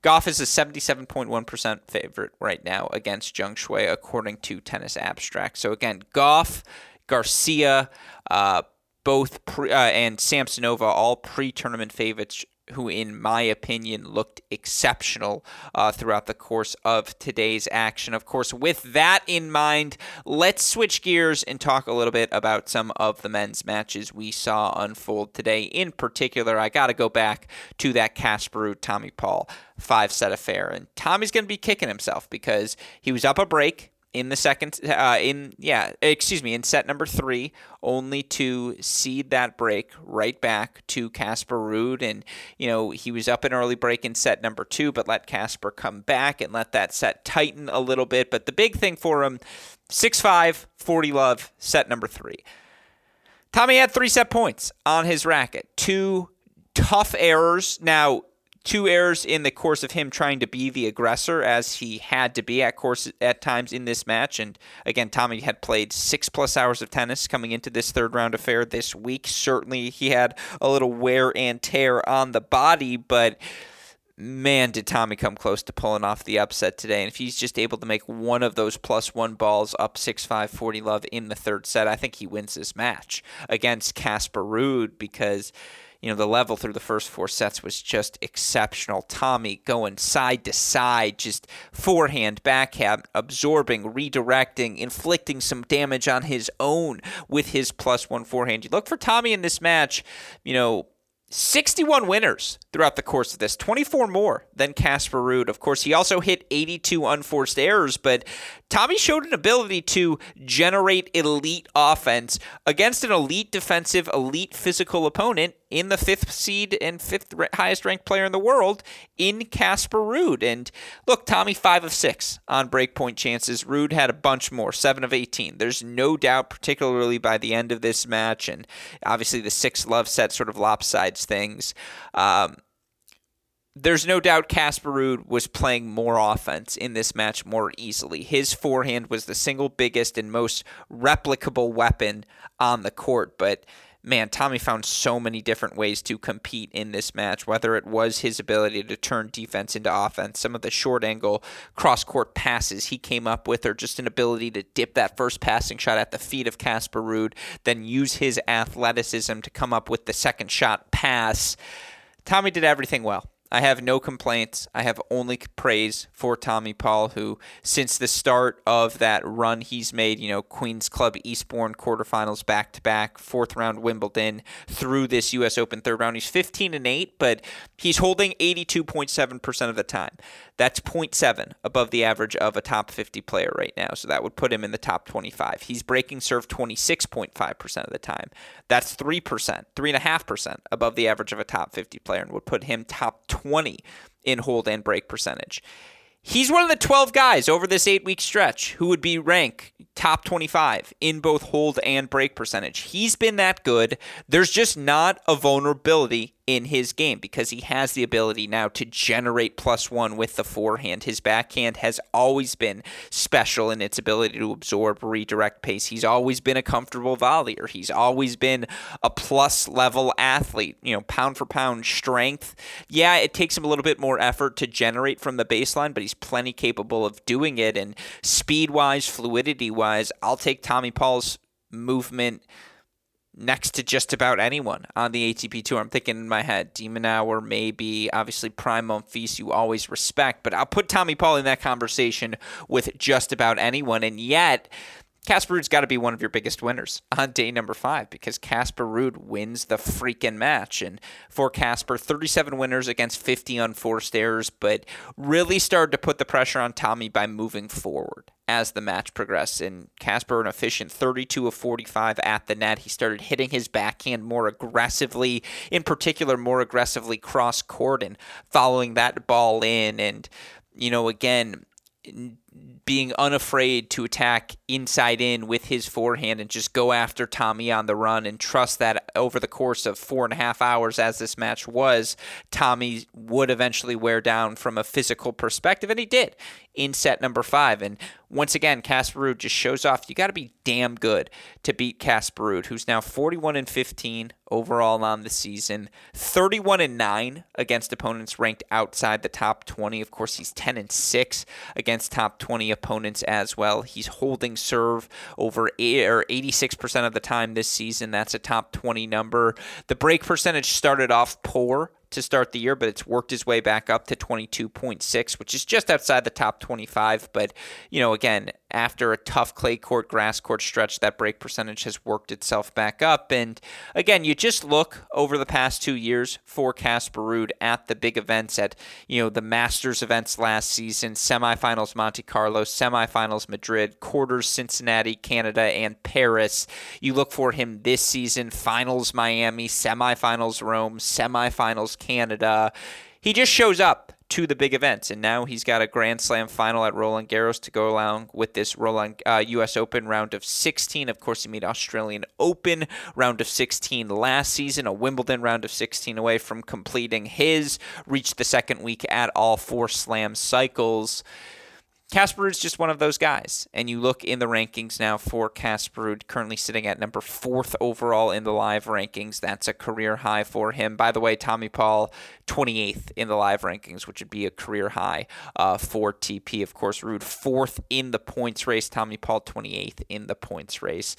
Gauff is a 77.1% favorite right now against Zheng Shuai, according to Tennis Abstract. So again, Gauff, Garcia, uh, both pre, uh, and Samsonova, all pre-tournament favorites who, in my opinion, looked exceptional uh, throughout the course of today's action. Of course, with that in mind, let's switch gears and talk a little bit about some of the men's matches we saw unfold today. In particular, I got to go back to that Casper Tommy Paul five set affair. And Tommy's going to be kicking himself because he was up a break in the second uh, in yeah excuse me in set number three only to cede that break right back to Casper Ruud. And you know he was up an early break in set number two but let Casper come back and let that set tighten a little bit. But the big thing for him 6-5 40 love set number three. Tommy had three set points on his racket. Two tough errors. Now two errors in the course of him trying to be the aggressor as he had to be at course at times in this match. And again Tommy had played 6 plus hours of tennis coming into this third round affair this week. Certainly he had a little wear and tear on the body but man did Tommy come close to pulling off the upset today. And if he's just able to make one of those plus 1 balls up 6-5 40 love in the third set I think he wins this match against Casper Ruud because you know, the level through the first four sets was just exceptional. Tommy going side to side, just forehand, backhand, absorbing, redirecting, inflicting some damage on his own with his plus one forehand. You look for Tommy in this match, you know, 61 winners throughout the course of this, 24 more than Casper Ruud. Of course, he also hit 82 unforced errors, but Tommy showed an ability to generate elite offense against an elite defensive, elite physical opponent in the fifth seed and fifth highest ranked player in the world in Casper Ruud. And look, Tommy, five of six on breakpoint chances. Ruud had a bunch more, seven of 18. There's no doubt, particularly by the end of this match, and obviously the six love set sort of lopsides things. Um, there's no doubt Casper Ruud was playing more offense in this match more easily. His forehand was the single biggest and most replicable weapon on the court, but man, Tommy found so many different ways to compete in this match, whether it was his ability to turn defense into offense, some of the short angle cross court passes he came up with, or just an ability to dip that first passing shot at the feet of Casper Ruud, then use his athleticism to come up with the second shot pass. Tommy did everything well. I have no complaints. I have only praise for Tommy Paul, who, since the start of that run he's made, you know, Queens Club Eastbourne quarterfinals back to back, fourth round Wimbledon, through this U.S. Open third round, he's 15 and 8, but he's holding 82.7% of the time. That's 0.7 above the average of a top 50 player right now. So that would put him in the top 25. He's breaking serve 26.5% of the time. That's 3%, 3.5% above the average of a top 50 player and would put him top 20 in hold and break percentage. He's one of the 12 guys over this eight week stretch who would be ranked top 25 in both hold and break percentage. He's been that good. There's just not a vulnerability in his game because he has the ability now to generate plus one with the forehand. His backhand has always been special in its ability to absorb, redirect pace. He's always been a comfortable volleyer. He's always been a plus level athlete, you know, pound for pound strength. Yeah, it takes him a little bit more effort to generate from the baseline, but he's plenty capable of doing it. And speed wise, fluidity wise, I'll take Tommy Paul's movement next to just about anyone on the ATP Tour. I'm thinking in my head, de Minaur, maybe, obviously Prime Monfils, you always respect, but I'll put Tommy Paul in that conversation with just about anyone. And yet, Casper Ruud's got to be one of your biggest winners on day number five because Casper Ruud wins the freaking match. And for Casper, 37 winners against 50 unforced errors, but really started to put the pressure on Tommy by moving forward as the match progressed. And Casper, an efficient 32 of 45 at the net. He started hitting his backhand more aggressively, in particular, more aggressively cross court and following that ball in. And, you know, again, being unafraid to attack inside in with his forehand and just go after Tommy on the run and trust that over the course of four and a half hours, as this match was, Tommy would eventually wear down from a physical perspective. And he did in set number five. And once again, Casper Ruud just shows off you got to be damn good to beat Casper Ruud, who's now 41 and 15 overall on the season, 31 and 9 against opponents ranked outside the top 20. Of course, he's 10 and 6 against top 20 opponents as well. He's holding serve over eight, or 86% of the time this season. That's a top 20 number. The break percentage started off poor to start the year, but it's worked his way back up to 22.6, which is just outside the top 25. But, you know, again, after a tough clay court, grass court stretch, that break percentage has worked itself back up. And again, you just look over the past two years for Casper Ruud at the big events, at, you know, the Masters events last season, semifinals Monte Carlo, semifinals Madrid, quarters Cincinnati, Canada, and Paris. You look for him this season, finals Miami, semifinals Rome, semifinals Canada. He just shows up to the big events. And now he's got a Grand Slam final at Roland Garros to go along with this Roland uh, U.S. Open round of 16. Of course, he made Australian Open round of 16 last season, a Wimbledon round of 16 away from completing his. Reached the second week at all four Slam cycles. Casper is just one of those guys. And you look in the rankings now for Casper currently sitting at number fourth overall in the live rankings. That's a career high for him. By the way, Tommy Paul, 28th in the live rankings, which would be a career high uh, for TP. Of course, Ruud, fourth in the points race. Tommy Paul, 28th in the points race.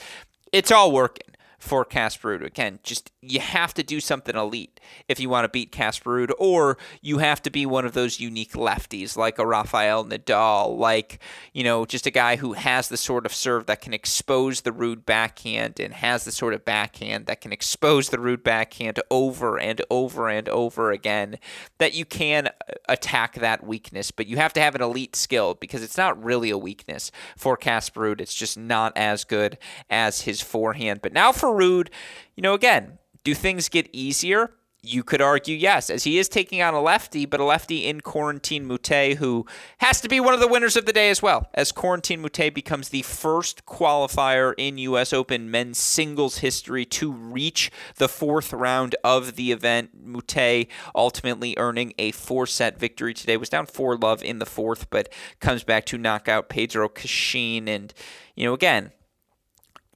It's all working for Casper Ruud. Again, just you have to do something elite if you want to beat Casper Ruud, or you have to be one of those unique lefties like a Rafael Nadal, like, you know, just a guy who has the sort of serve that can expose the Ruud backhand and has the sort of backhand that can expose the Ruud backhand over and over and over again, that you can uh, attack that weakness, but you have to have an elite skill because it's not really a weakness for Casper Ruud. It's just not as good as his forehand. But now for Ruud, you know, again, do things get easier? You could argue yes, as he is taking on a lefty, but a lefty in Corentin Moutet, who has to be one of the winners of the day as well, as Corentin Moutet becomes the first qualifier in U.S. Open men's singles history to reach the fourth round of the event. Moutet ultimately earning a four set victory today. Was down 4 love in the fourth, but comes back to knock out Pedro Cachin. And, you know, again,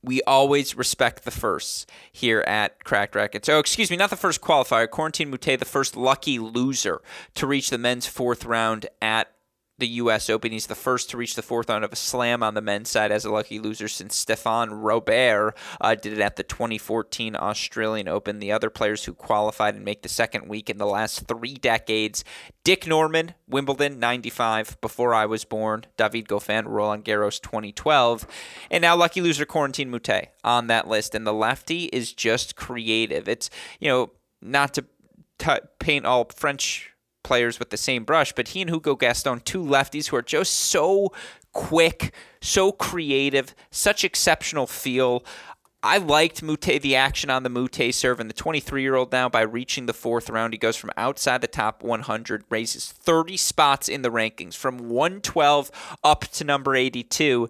we always respect the firsts here at Cracked Racquets. Oh, excuse me, not the first qualifier. Corentin Moutet, the first lucky loser to reach the men's fourth round at the U.S. Open. He's the first to reach the fourth round of a slam on the men's side as a lucky loser since Stéphane Robert uh, did it at the 2014 Australian Open. The other players who qualified and make the second week in the last three decades Dick Norman, Wimbledon 95, before I was born. David Goffin, Roland Garros 2012. And now lucky loser Corentin Moutet on that list. And the lefty is just creative. It's, you know, not to t- paint all French players with the same brush, but he and Hugo Gaston, two lefties who are just so quick, so creative, such exceptional feel. I liked Moutet, the action on the Moutet serve, and the 23 year old now by reaching the fourth round. He goes from outside the top 100, raises 30 spots in the rankings from 112 up to number 82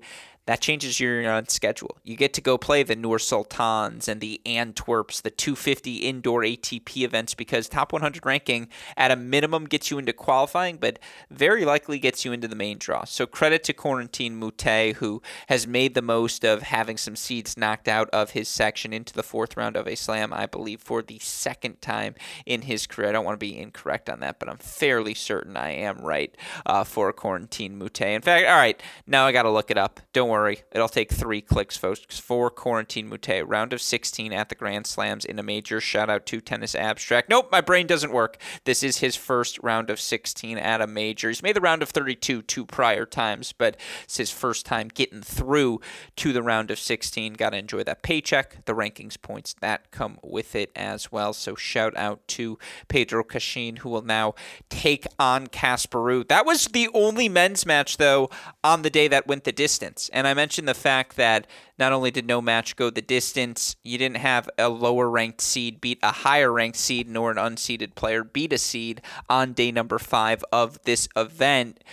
that changes your uh, schedule. You get to go play the Nur Sultans and the Antwerps, the 250 indoor ATP events because top 100 ranking at a minimum gets you into qualifying, but very likely gets you into the main draw. So credit to Corentin Moutet, who has made the most of having some seeds knocked out of his section into the fourth round of a slam, I believe, for the second time in his career. I don't want to be incorrect on that, but I'm fairly certain I am right uh, for Corentin Moutet. In fact, all right, now I got to look it up. Don't worry worry. It'll take three clicks, folks, for Corentin Moutet. Round of 16 at the Grand Slams in a major. Shout out to Tennis Abstract. Nope, my brain doesn't work. This is his first round of 16 at a major. He's made the round of 32 two prior times, but it's his first time getting through to the round of 16. Got to enjoy that paycheck, the rankings points that come with it as well. So shout out to Pedro Cachin, who will now take on Ruud. That was the only men's match, though, on the day that went the distance. And I mentioned the fact that not only did no match go the distance, you didn't have a lower ranked seed beat a higher ranked seed, nor an unseeded player beat a seed on day number five of this event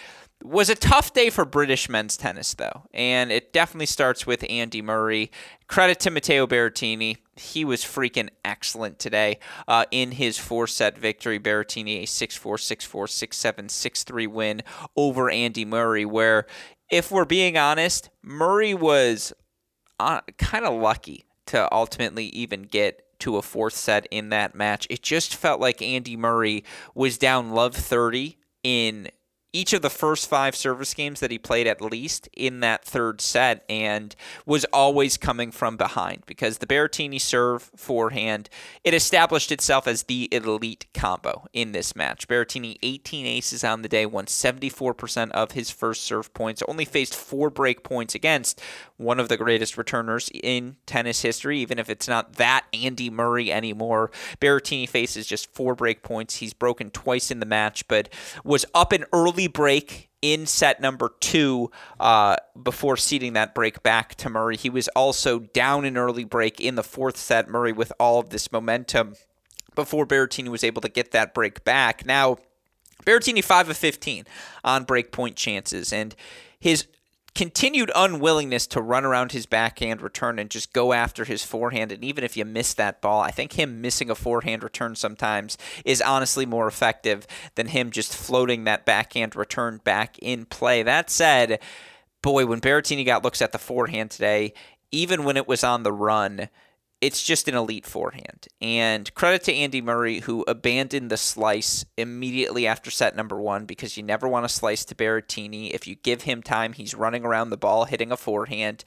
was a tough day for British men's tennis, though, and it definitely starts with Andy Murray. Credit to Matteo Berrettini. He was freaking excellent today uh, in his four set victory. Berrettini, a 6 4, 6 4, 6 7, 6 3 win over Andy Murray, where if we're being honest, Murray was uh, kind of lucky to ultimately even get to a fourth set in that match. It just felt like Andy Murray was down love 30 in each of the first five service games that he played at least in that third set and was always coming from behind because the Berrettini serve forehand it established itself as the elite combo in this match. Berrettini 18 aces on the day, won 74% of his first serve points, only faced four break points against one of the greatest returners in tennis history, even if it's not that Andy Murray anymore. Berrettini faces just four break points. He's broken twice in the match, but was up an early break in set number two uh, before ceding that break back to Murray. He was also down an early break in the fourth set. Murray with all of this momentum before Berrettini was able to get that break back. Now, Berrettini 5 of 15 on break point chances, and his continued unwillingness to run around his backhand return and just go after his forehand. And even if you miss that ball, I think him missing a forehand return sometimes is honestly more effective than him just floating that backhand return back in play. That said, boy, when Berrettini got looks at the forehand today, even when it was on the run, it's just an elite forehand. And credit to Andy Murray, who abandoned the slice immediately after set number one because you never want to slice to Berrettini. If you give him time, he's running around the ball, hitting a forehand.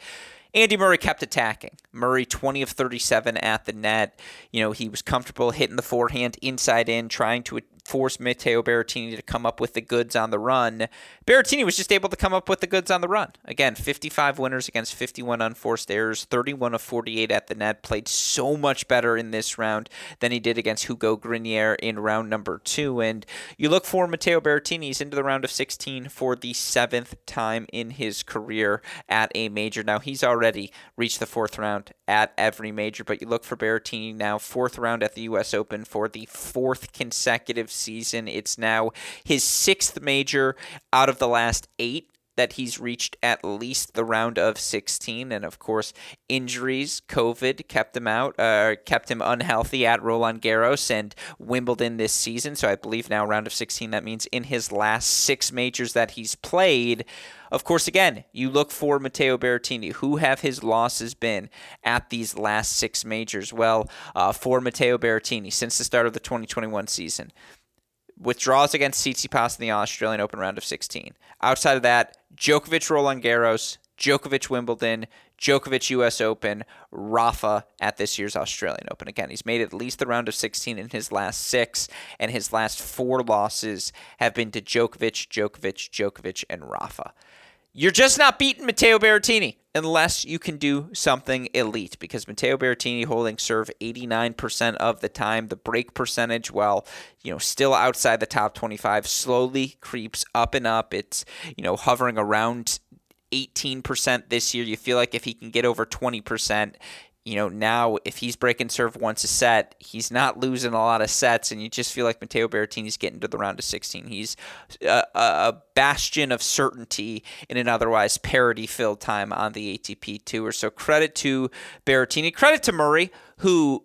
Andy Murray kept attacking. Murray 20 of 37 at the net. You know, he was comfortable hitting the forehand inside in, trying to force Matteo Berrettini to come up with the goods on the run. Berrettini was just able to come up with the goods on the run. Again, 55 winners against 51 unforced errors, 31 of 48 at the net. Played so much better in this round than he did against Hugo Grenier in round number two. And you look for Matteo Berrettini. He's into the round of 16 for the seventh time in his career at a major. Now, he's already reached the fourth round at every major, but you look for Berrettini now, fourth round at the U.S. Open for the fourth consecutive season. It's now his sixth major out of the last eight that he's reached at least the round of 16. And of course, injuries, COVID kept him out, uh, kept him unhealthy at Roland Garros and Wimbledon this season. So I believe now round of 16, that means in his last six majors that he's played. Of course, again, you look for Matteo Berrettini. Who have his losses been at these last six majors? Well, uh, for Matteo Berrettini, since the start of the 2021 season, withdraws against Tsitsipas in the Australian Open round of 16. Outside of that, Djokovic Roland Garros, Djokovic Wimbledon, Djokovic US Open, Rafa at this year's Australian Open. Again, he's made at least the round of 16 in his last six, and his last four losses have been to Djokovic, Djokovic, Djokovic, and Rafa. You're just not beating Matteo Berrettini unless you can do something elite because Matteo Berrettini holding serve 89% of the time. The break percentage, while, you know, still outside the top 25, slowly creeps up and up. It's, you know, hovering around 18% this year. You feel like if he can get over 20%, you know, now if he's breaking serve once a set, he's not losing a lot of sets, and you just feel like Matteo Berrettini's getting to the round of 16. He's a, a bastion of certainty in an otherwise parity filled time on the ATP Tour. So credit to Berrettini, credit to Murray, who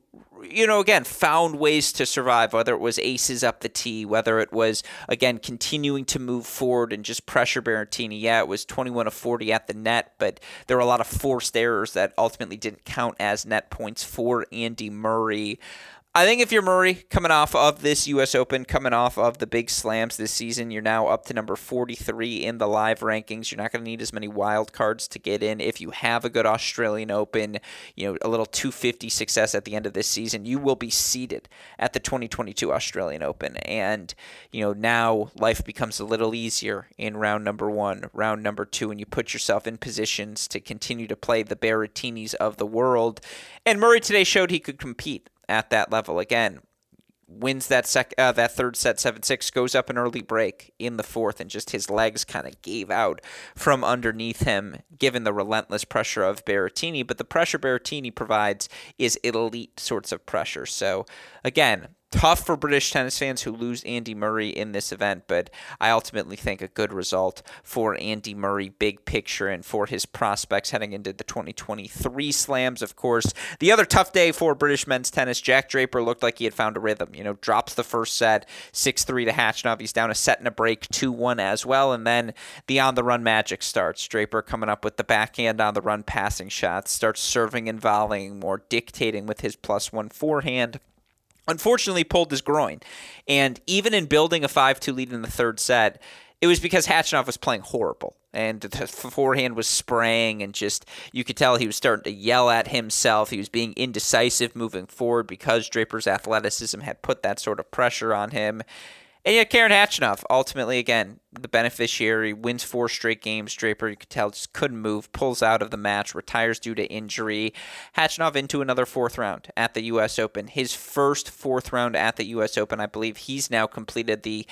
you know, again, found ways to survive, whether it was aces up the tee, whether it was, again, continuing to move forward and just pressure Berrettini. Yeah, it was 21 of 40 at the net, but there were a lot of forced errors that ultimately didn't count as net points for Andy Murray. I think if you're Murray coming off of this U.S. Open, coming off of the big slams this season, you're now up to number 43 in the live rankings. You're not going to need as many wild cards to get in. If you have a good Australian Open, you know, a little 250 success at the end of this season, you will be seated at the 2022 Australian Open. And, you know, now life becomes a little easier in round number one, round number two, and you put yourself in positions to continue to play the Berrettinis of the world. And Murray today showed he could compete at that level. Again, wins that sec uh, that third set 7-6 goes up an early break in the fourth and just his legs kind of gave out from underneath him given the relentless pressure of Berrettini but the pressure Berrettini provides is elite sorts of pressure so again tough for British tennis fans who lose Andy Murray in this event, but I ultimately think a good result for Andy Murray, big picture, and for his prospects heading into the 2023 slams. Of course, the other tough day for British men's tennis, Jack Draper looked like he had found a rhythm. You know, drops the first set, 6 3 to Khachanov. He's down a set and a break, 2 1 as well. And then the on the run magic starts. Draper coming up with the backhand on the run passing shots, starts serving and volleying more, dictating with his plus one forehand unfortunately pulled his groin. And even in building a 5 2 lead in the third set, it was because Khachanov was playing horrible and the forehand was spraying and just you could tell he was starting to yell at himself. He was being indecisive moving forward because Draper's athleticism had put that sort of pressure on him. And yeah, Karen Khachanov, ultimately, again, the beneficiary, wins four straight games. Draper, you could tell, just couldn't move, pulls out of the match, retires due to injury. Khachanov into another fourth round at the U.S. Open. His first fourth round at the U.S. Open. I believe he's now completed the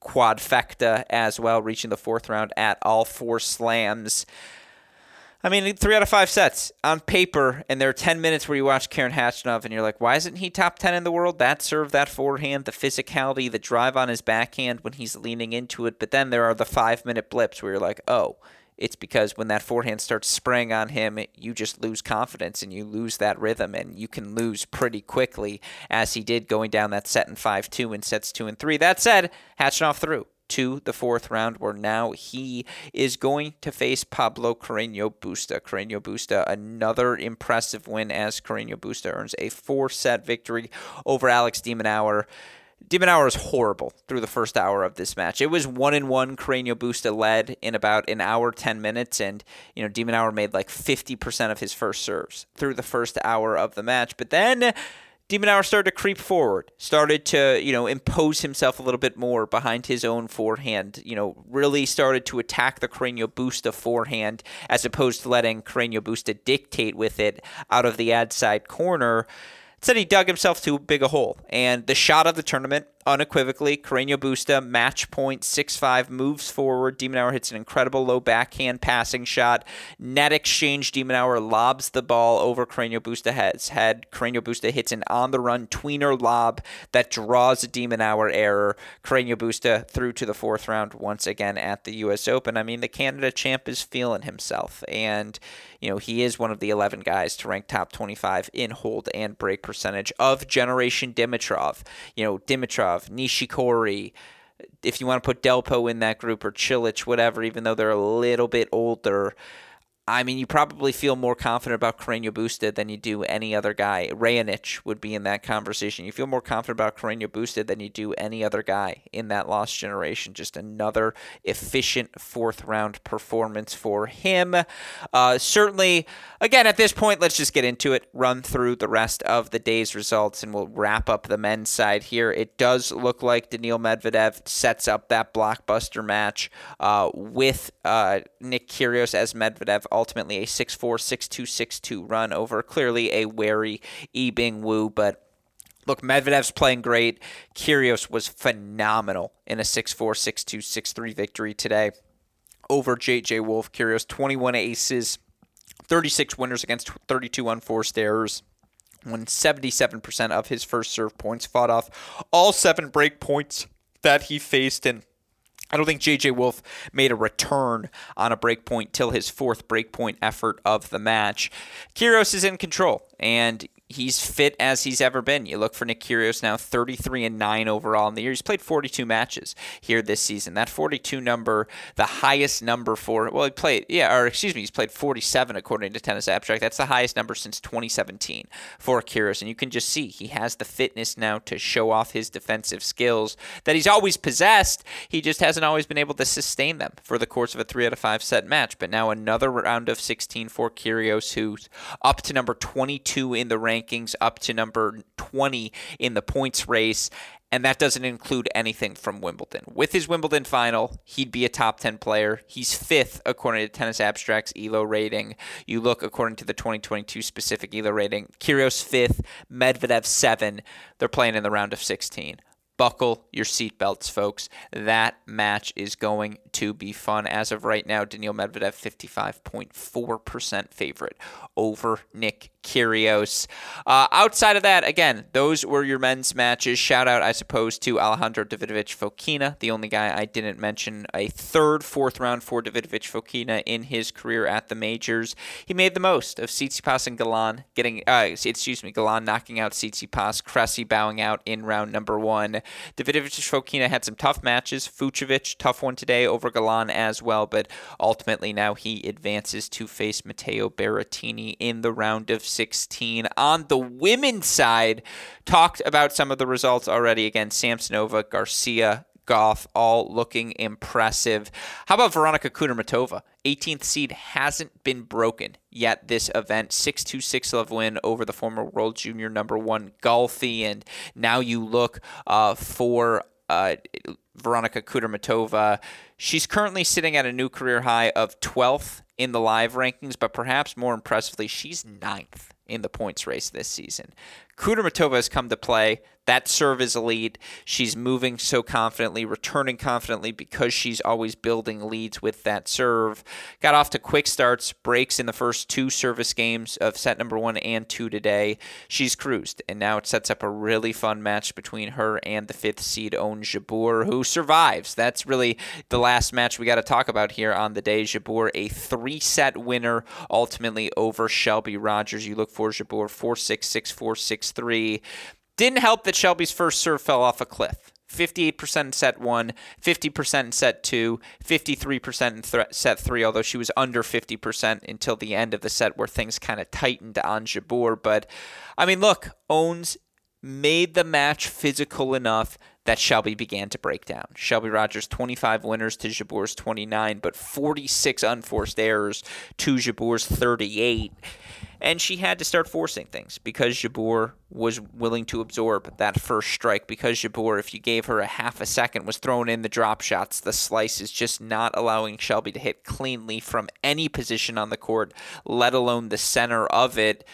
quadfecta as well, reaching the fourth round at all four slams. I mean, three out of five sets on paper, and there are 10 minutes where you watch Karen Khachanov and you're like, why isn't he top 10 in the world? That serve, that forehand, the physicality, the drive on his backhand when he's leaning into it. But then there are the five minute blips where you're like, oh, it's because when that forehand starts spraying on him, you just lose confidence and you lose that rhythm, and you can lose pretty quickly, as he did going down that set in 5 2 in sets 2 and 3. That said, Khachanov through to the fourth round, where now he is going to face Pablo Carreño Busta. Carreño Busta, another impressive win as Carreño Busta earns a four set victory over Alex de Minaur. de Minaur is horrible through the first hour of this match. It was one and one. Carreño Busta led in about an hour ten minutes, and you know de Minaur made like fifty percent of his first serves through the first hour of the match. But then de Minaur started to creep forward, started to you know impose himself a little bit more behind his own forehand. You know, really started to attack the Carreño Busta forehand as opposed to letting Carreño Busta dictate with it out of the ad side corner said he dug himself too big a hole. And the shot of the tournament, unequivocally, Carreño Busta, match point, 6-5, moves forward. de Minaur hits an incredible low backhand passing shot. Net exchange, de Minaur lobs the ball over Carreño Busta's head. Carreño Busta hits an on-the-run tweener lob that draws a Minaur error. Carreño Busta through to the fourth round once again at the U.S. Open. I mean, the Canada champ is feeling himself. And you know, he is one of the 11 guys to rank top 25 in hold and break percentage of Generation Dimitrov. You know, Dimitrov, Nishikori, if you want to put Delpo in that group or Cilic, whatever, even though they're a little bit older. I mean, you probably feel more confident about Carreño Busta than you do any other guy. Raonic would be in that conversation. You feel more confident about Carreño Busta than you do any other guy in that lost generation. Just another efficient fourth round performance for him. Uh, certainly, again, at this point, let's just get into it, run through the rest of the day's results, and we'll wrap up the men's side here. It does look like Daniil Medvedev sets up that blockbuster match uh, with uh, Nick Kyrgios as Medvedev ultimately a 6 4, 6 2, 6 2 run over clearly a wary Yibing Wu, but. Look, Medvedev's playing great. Kyrgios was phenomenal in a 6 4, 6 2, 6 3 victory today over JJ Wolf. Kyrgios, 21 aces, 36 winners against 32 unforced errors. Won 77% of his first serve points, fought off all seven break points that he faced, and I don't think JJ Wolf made a return on a breakpoint till his fourth breakpoint effort of the match. Kyrgios is in control, and he's fit as he's ever been. You look for Nick Kyrgios now 33 and 9 overall in the year. He's played 42 matches here this season. That 42 number, the highest number for well, he played yeah, or excuse me, he's played 47 according to Tennis Abstract. That's the highest number since 2017 for Kyrgios, and you can just see he has the fitness now to show off his defensive skills that he's always possessed. He just hasn't always been able to sustain them for the course of a 3 out of 5 set match. But now another round of 16 for Kyrgios who's up to number 22 in the rank rankings up to number 20 in the points race. And that doesn't include anything from Wimbledon. With his Wimbledon final, he'd be a top 10 player. He's fifth according to Tennis Abstract's ELO rating. You look according to the 2022 specific ELO rating. Kyrgios fifth, Medvedev seven. They're playing in the round of 16 buckle your seatbelts, folks. That match is going to be fun. As of right now, Daniil Medvedev 55.4% favorite over Nick Kyrgios. Uh, outside of that, again, those were your men's matches. Shout out, I suppose, to Alejandro Davidovich Fokina, the only guy I didn't mention. A third, fourth round for Davidovich Fokina in his career at the majors. He made the most of Tsitsipas and Galan getting, uh, excuse me, Galan knocking out Tsitsipas, Cressy bowing out in round number one. Davidovich Fokina had some tough matches. Fucsovics, tough one today over Galan as well, but ultimately now he advances to face Matteo Berrettini in the round of 16. On the women's side, talked about some of the results already. Again, Samsonova, Garcia, Gauff, all looking impressive. How about Veronika Kudermetova? 18th seed hasn't been broken yet this event. 6 2 6 love win over the former world junior number one Gulfi. And now you look uh, for uh, Veronika Kudermetova. She's currently sitting at a new career high of 12th in the live rankings, but perhaps more impressively, she's ninth in the points race this season. Kudermetova has come to play. That serve is elite. She's moving so confidently, returning confidently because she's always building leads with that serve. Got off to quick starts, breaks in the first two service games of set number one and two today. She's cruised, and now it sets up a really fun match between her and the fifth seed Ons Jabeur, who survives. That's really the last match we got to talk about here on the day. Jabeur, a three set winner, ultimately over Shelby Rogers. You look for Jabeur 4 6 6 4 6 3. Didn't help that Shelby's first serve fell off a cliff. 58% in set one, 50% in set two, 53% in set three, although she was under 50% until the end of the set where things kind of tightened on Jabeur. But I mean, look, Ons made the match physical enough that Shelby began to break down. Shelby Rogers 25 winners to Jabeur's 29, but 46 unforced errors to Jabeur's 38 and she had to start forcing things because Jabeur was willing to absorb that first strike. Because Jabeur, if you gave her a half a second, was throwing in the drop shots, the slices, just not allowing Shelby to hit cleanly from any position on the court, let alone the center of it.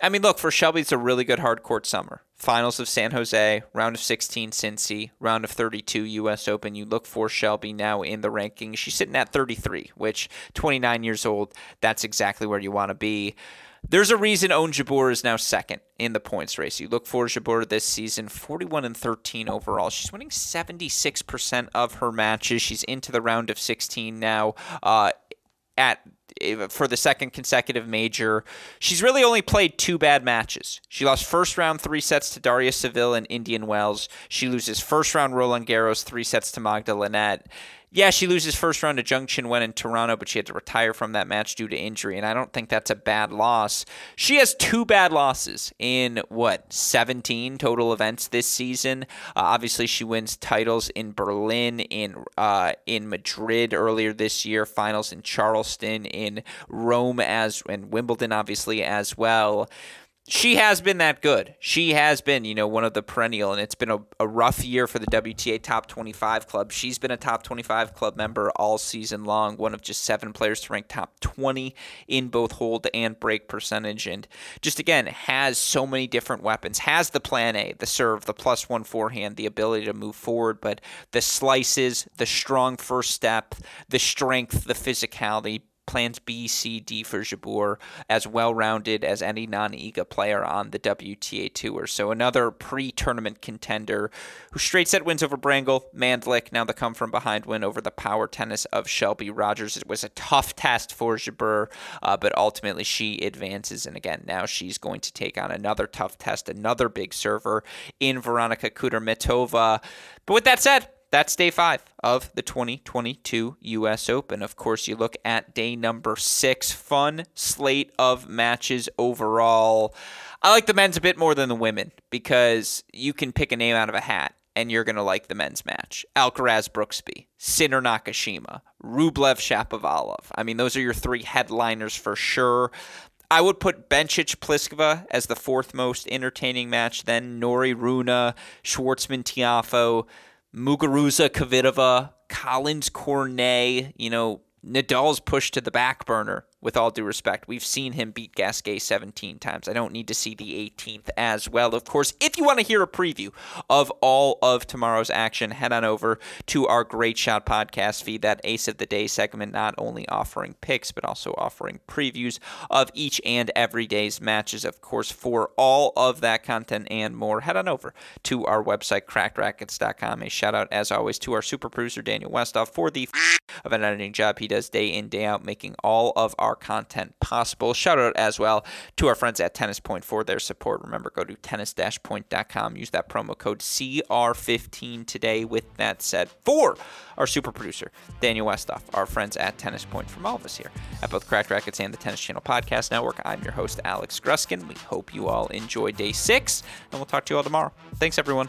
I mean, look, for Shelby, it's a really good hard court summer. Finals of San Jose, round of 16 Cincy, round of 32 U.S. Open. You look for Shelby now in the rankings. She's sitting at 33, which 29 years old, that's exactly where you want to be. There's a reason Ons Jabeur is now second in the points race. You look for Jabeur this season, 41 and 13 overall. She's winning 76% of her matches. She's into the round of 16 now. Uh, at Uh, for the second consecutive major. She's really only played two bad matches. She lost first round three sets to Daria Saville in Indian Wells. She loses first round Roland Garros three sets to Magda Linette yeah, she loses first round to Zheng Qinwen in Toronto, but she had to retire from that match due to injury, and I don't think that's a bad loss. She has two bad losses in what 17 total events this season. Uh, obviously, she wins titles in Berlin, in uh, in Madrid earlier this year, finals in Charleston, in Rome as and Wimbledon, obviously as well she has been that good. She has been, you know, one of the perennial, and it's been a, a, rough year for the WTA Top 25 Club. She's been a Top 25 Club member all season long, one of just seven players to rank top 20 in both hold and break percentage, and just again has so many different weapons. Has the plan A, the serve, the plus one forehand, the ability to move forward, but the slices, the strong first step, the strength, the physicality, plans B, C, D for Jabeur, as well rounded as any non Iga player on the WTA Tour. So another pre tournament contender who straight set wins over Brengle, Mandlik, now the come from behind win over the power tennis of Shelby Rogers. It was a tough test for Jabeur, uh, but ultimately she advances. And again, now she's going to take on another tough test, another big server in Veronika Kudermetova. But with that said, that's day five of the 2022 U.S. Open. Of course, you look at day number six. Fun slate of matches overall. I like the men's a bit more than the women because you can pick a name out of a hat and you're going to like the men's match. Alcaraz Brooksby, Sinner Nakashima, Rublev Shapovalov. I mean, those are your three headliners for sure. I would put Bencic Pliskova as the fourth most entertaining match, then Norrie Runa, Schwartzman Tiafoe. Muguruza Kvitova, Collins Cornet, you know, Nadal's pushed to the back burner with all due respect. We've seen him beat Gasquet 17 times. I don't need to see the 18th as well. Of course, if you want to hear a preview of all of tomorrow's action, head on over to our Great Shot podcast feed, that Ace of the Day segment, not only offering picks, but also offering previews of each and every day's matches. Of course, for all of that content and more, head on over to our website, crackedracquets.com. A shout out, as always, to our super producer, Daniel Westoff, for the of an editing job he does day in, day out, making all of our our content possible. Shout out as well to our friends at Tennis Point for their support. Remember, go to tennis-point.com. Use that promo code CR15 today. With that said, for our super producer, Daniel Westoff, our friends at Tennis Point from all of us here at both Cracked Racquets and the Tennis Channel Podcast Network. I'm your host, Alex Gruskin. We hope you all enjoy day six, and we'll talk to you all tomorrow. Thanks, everyone.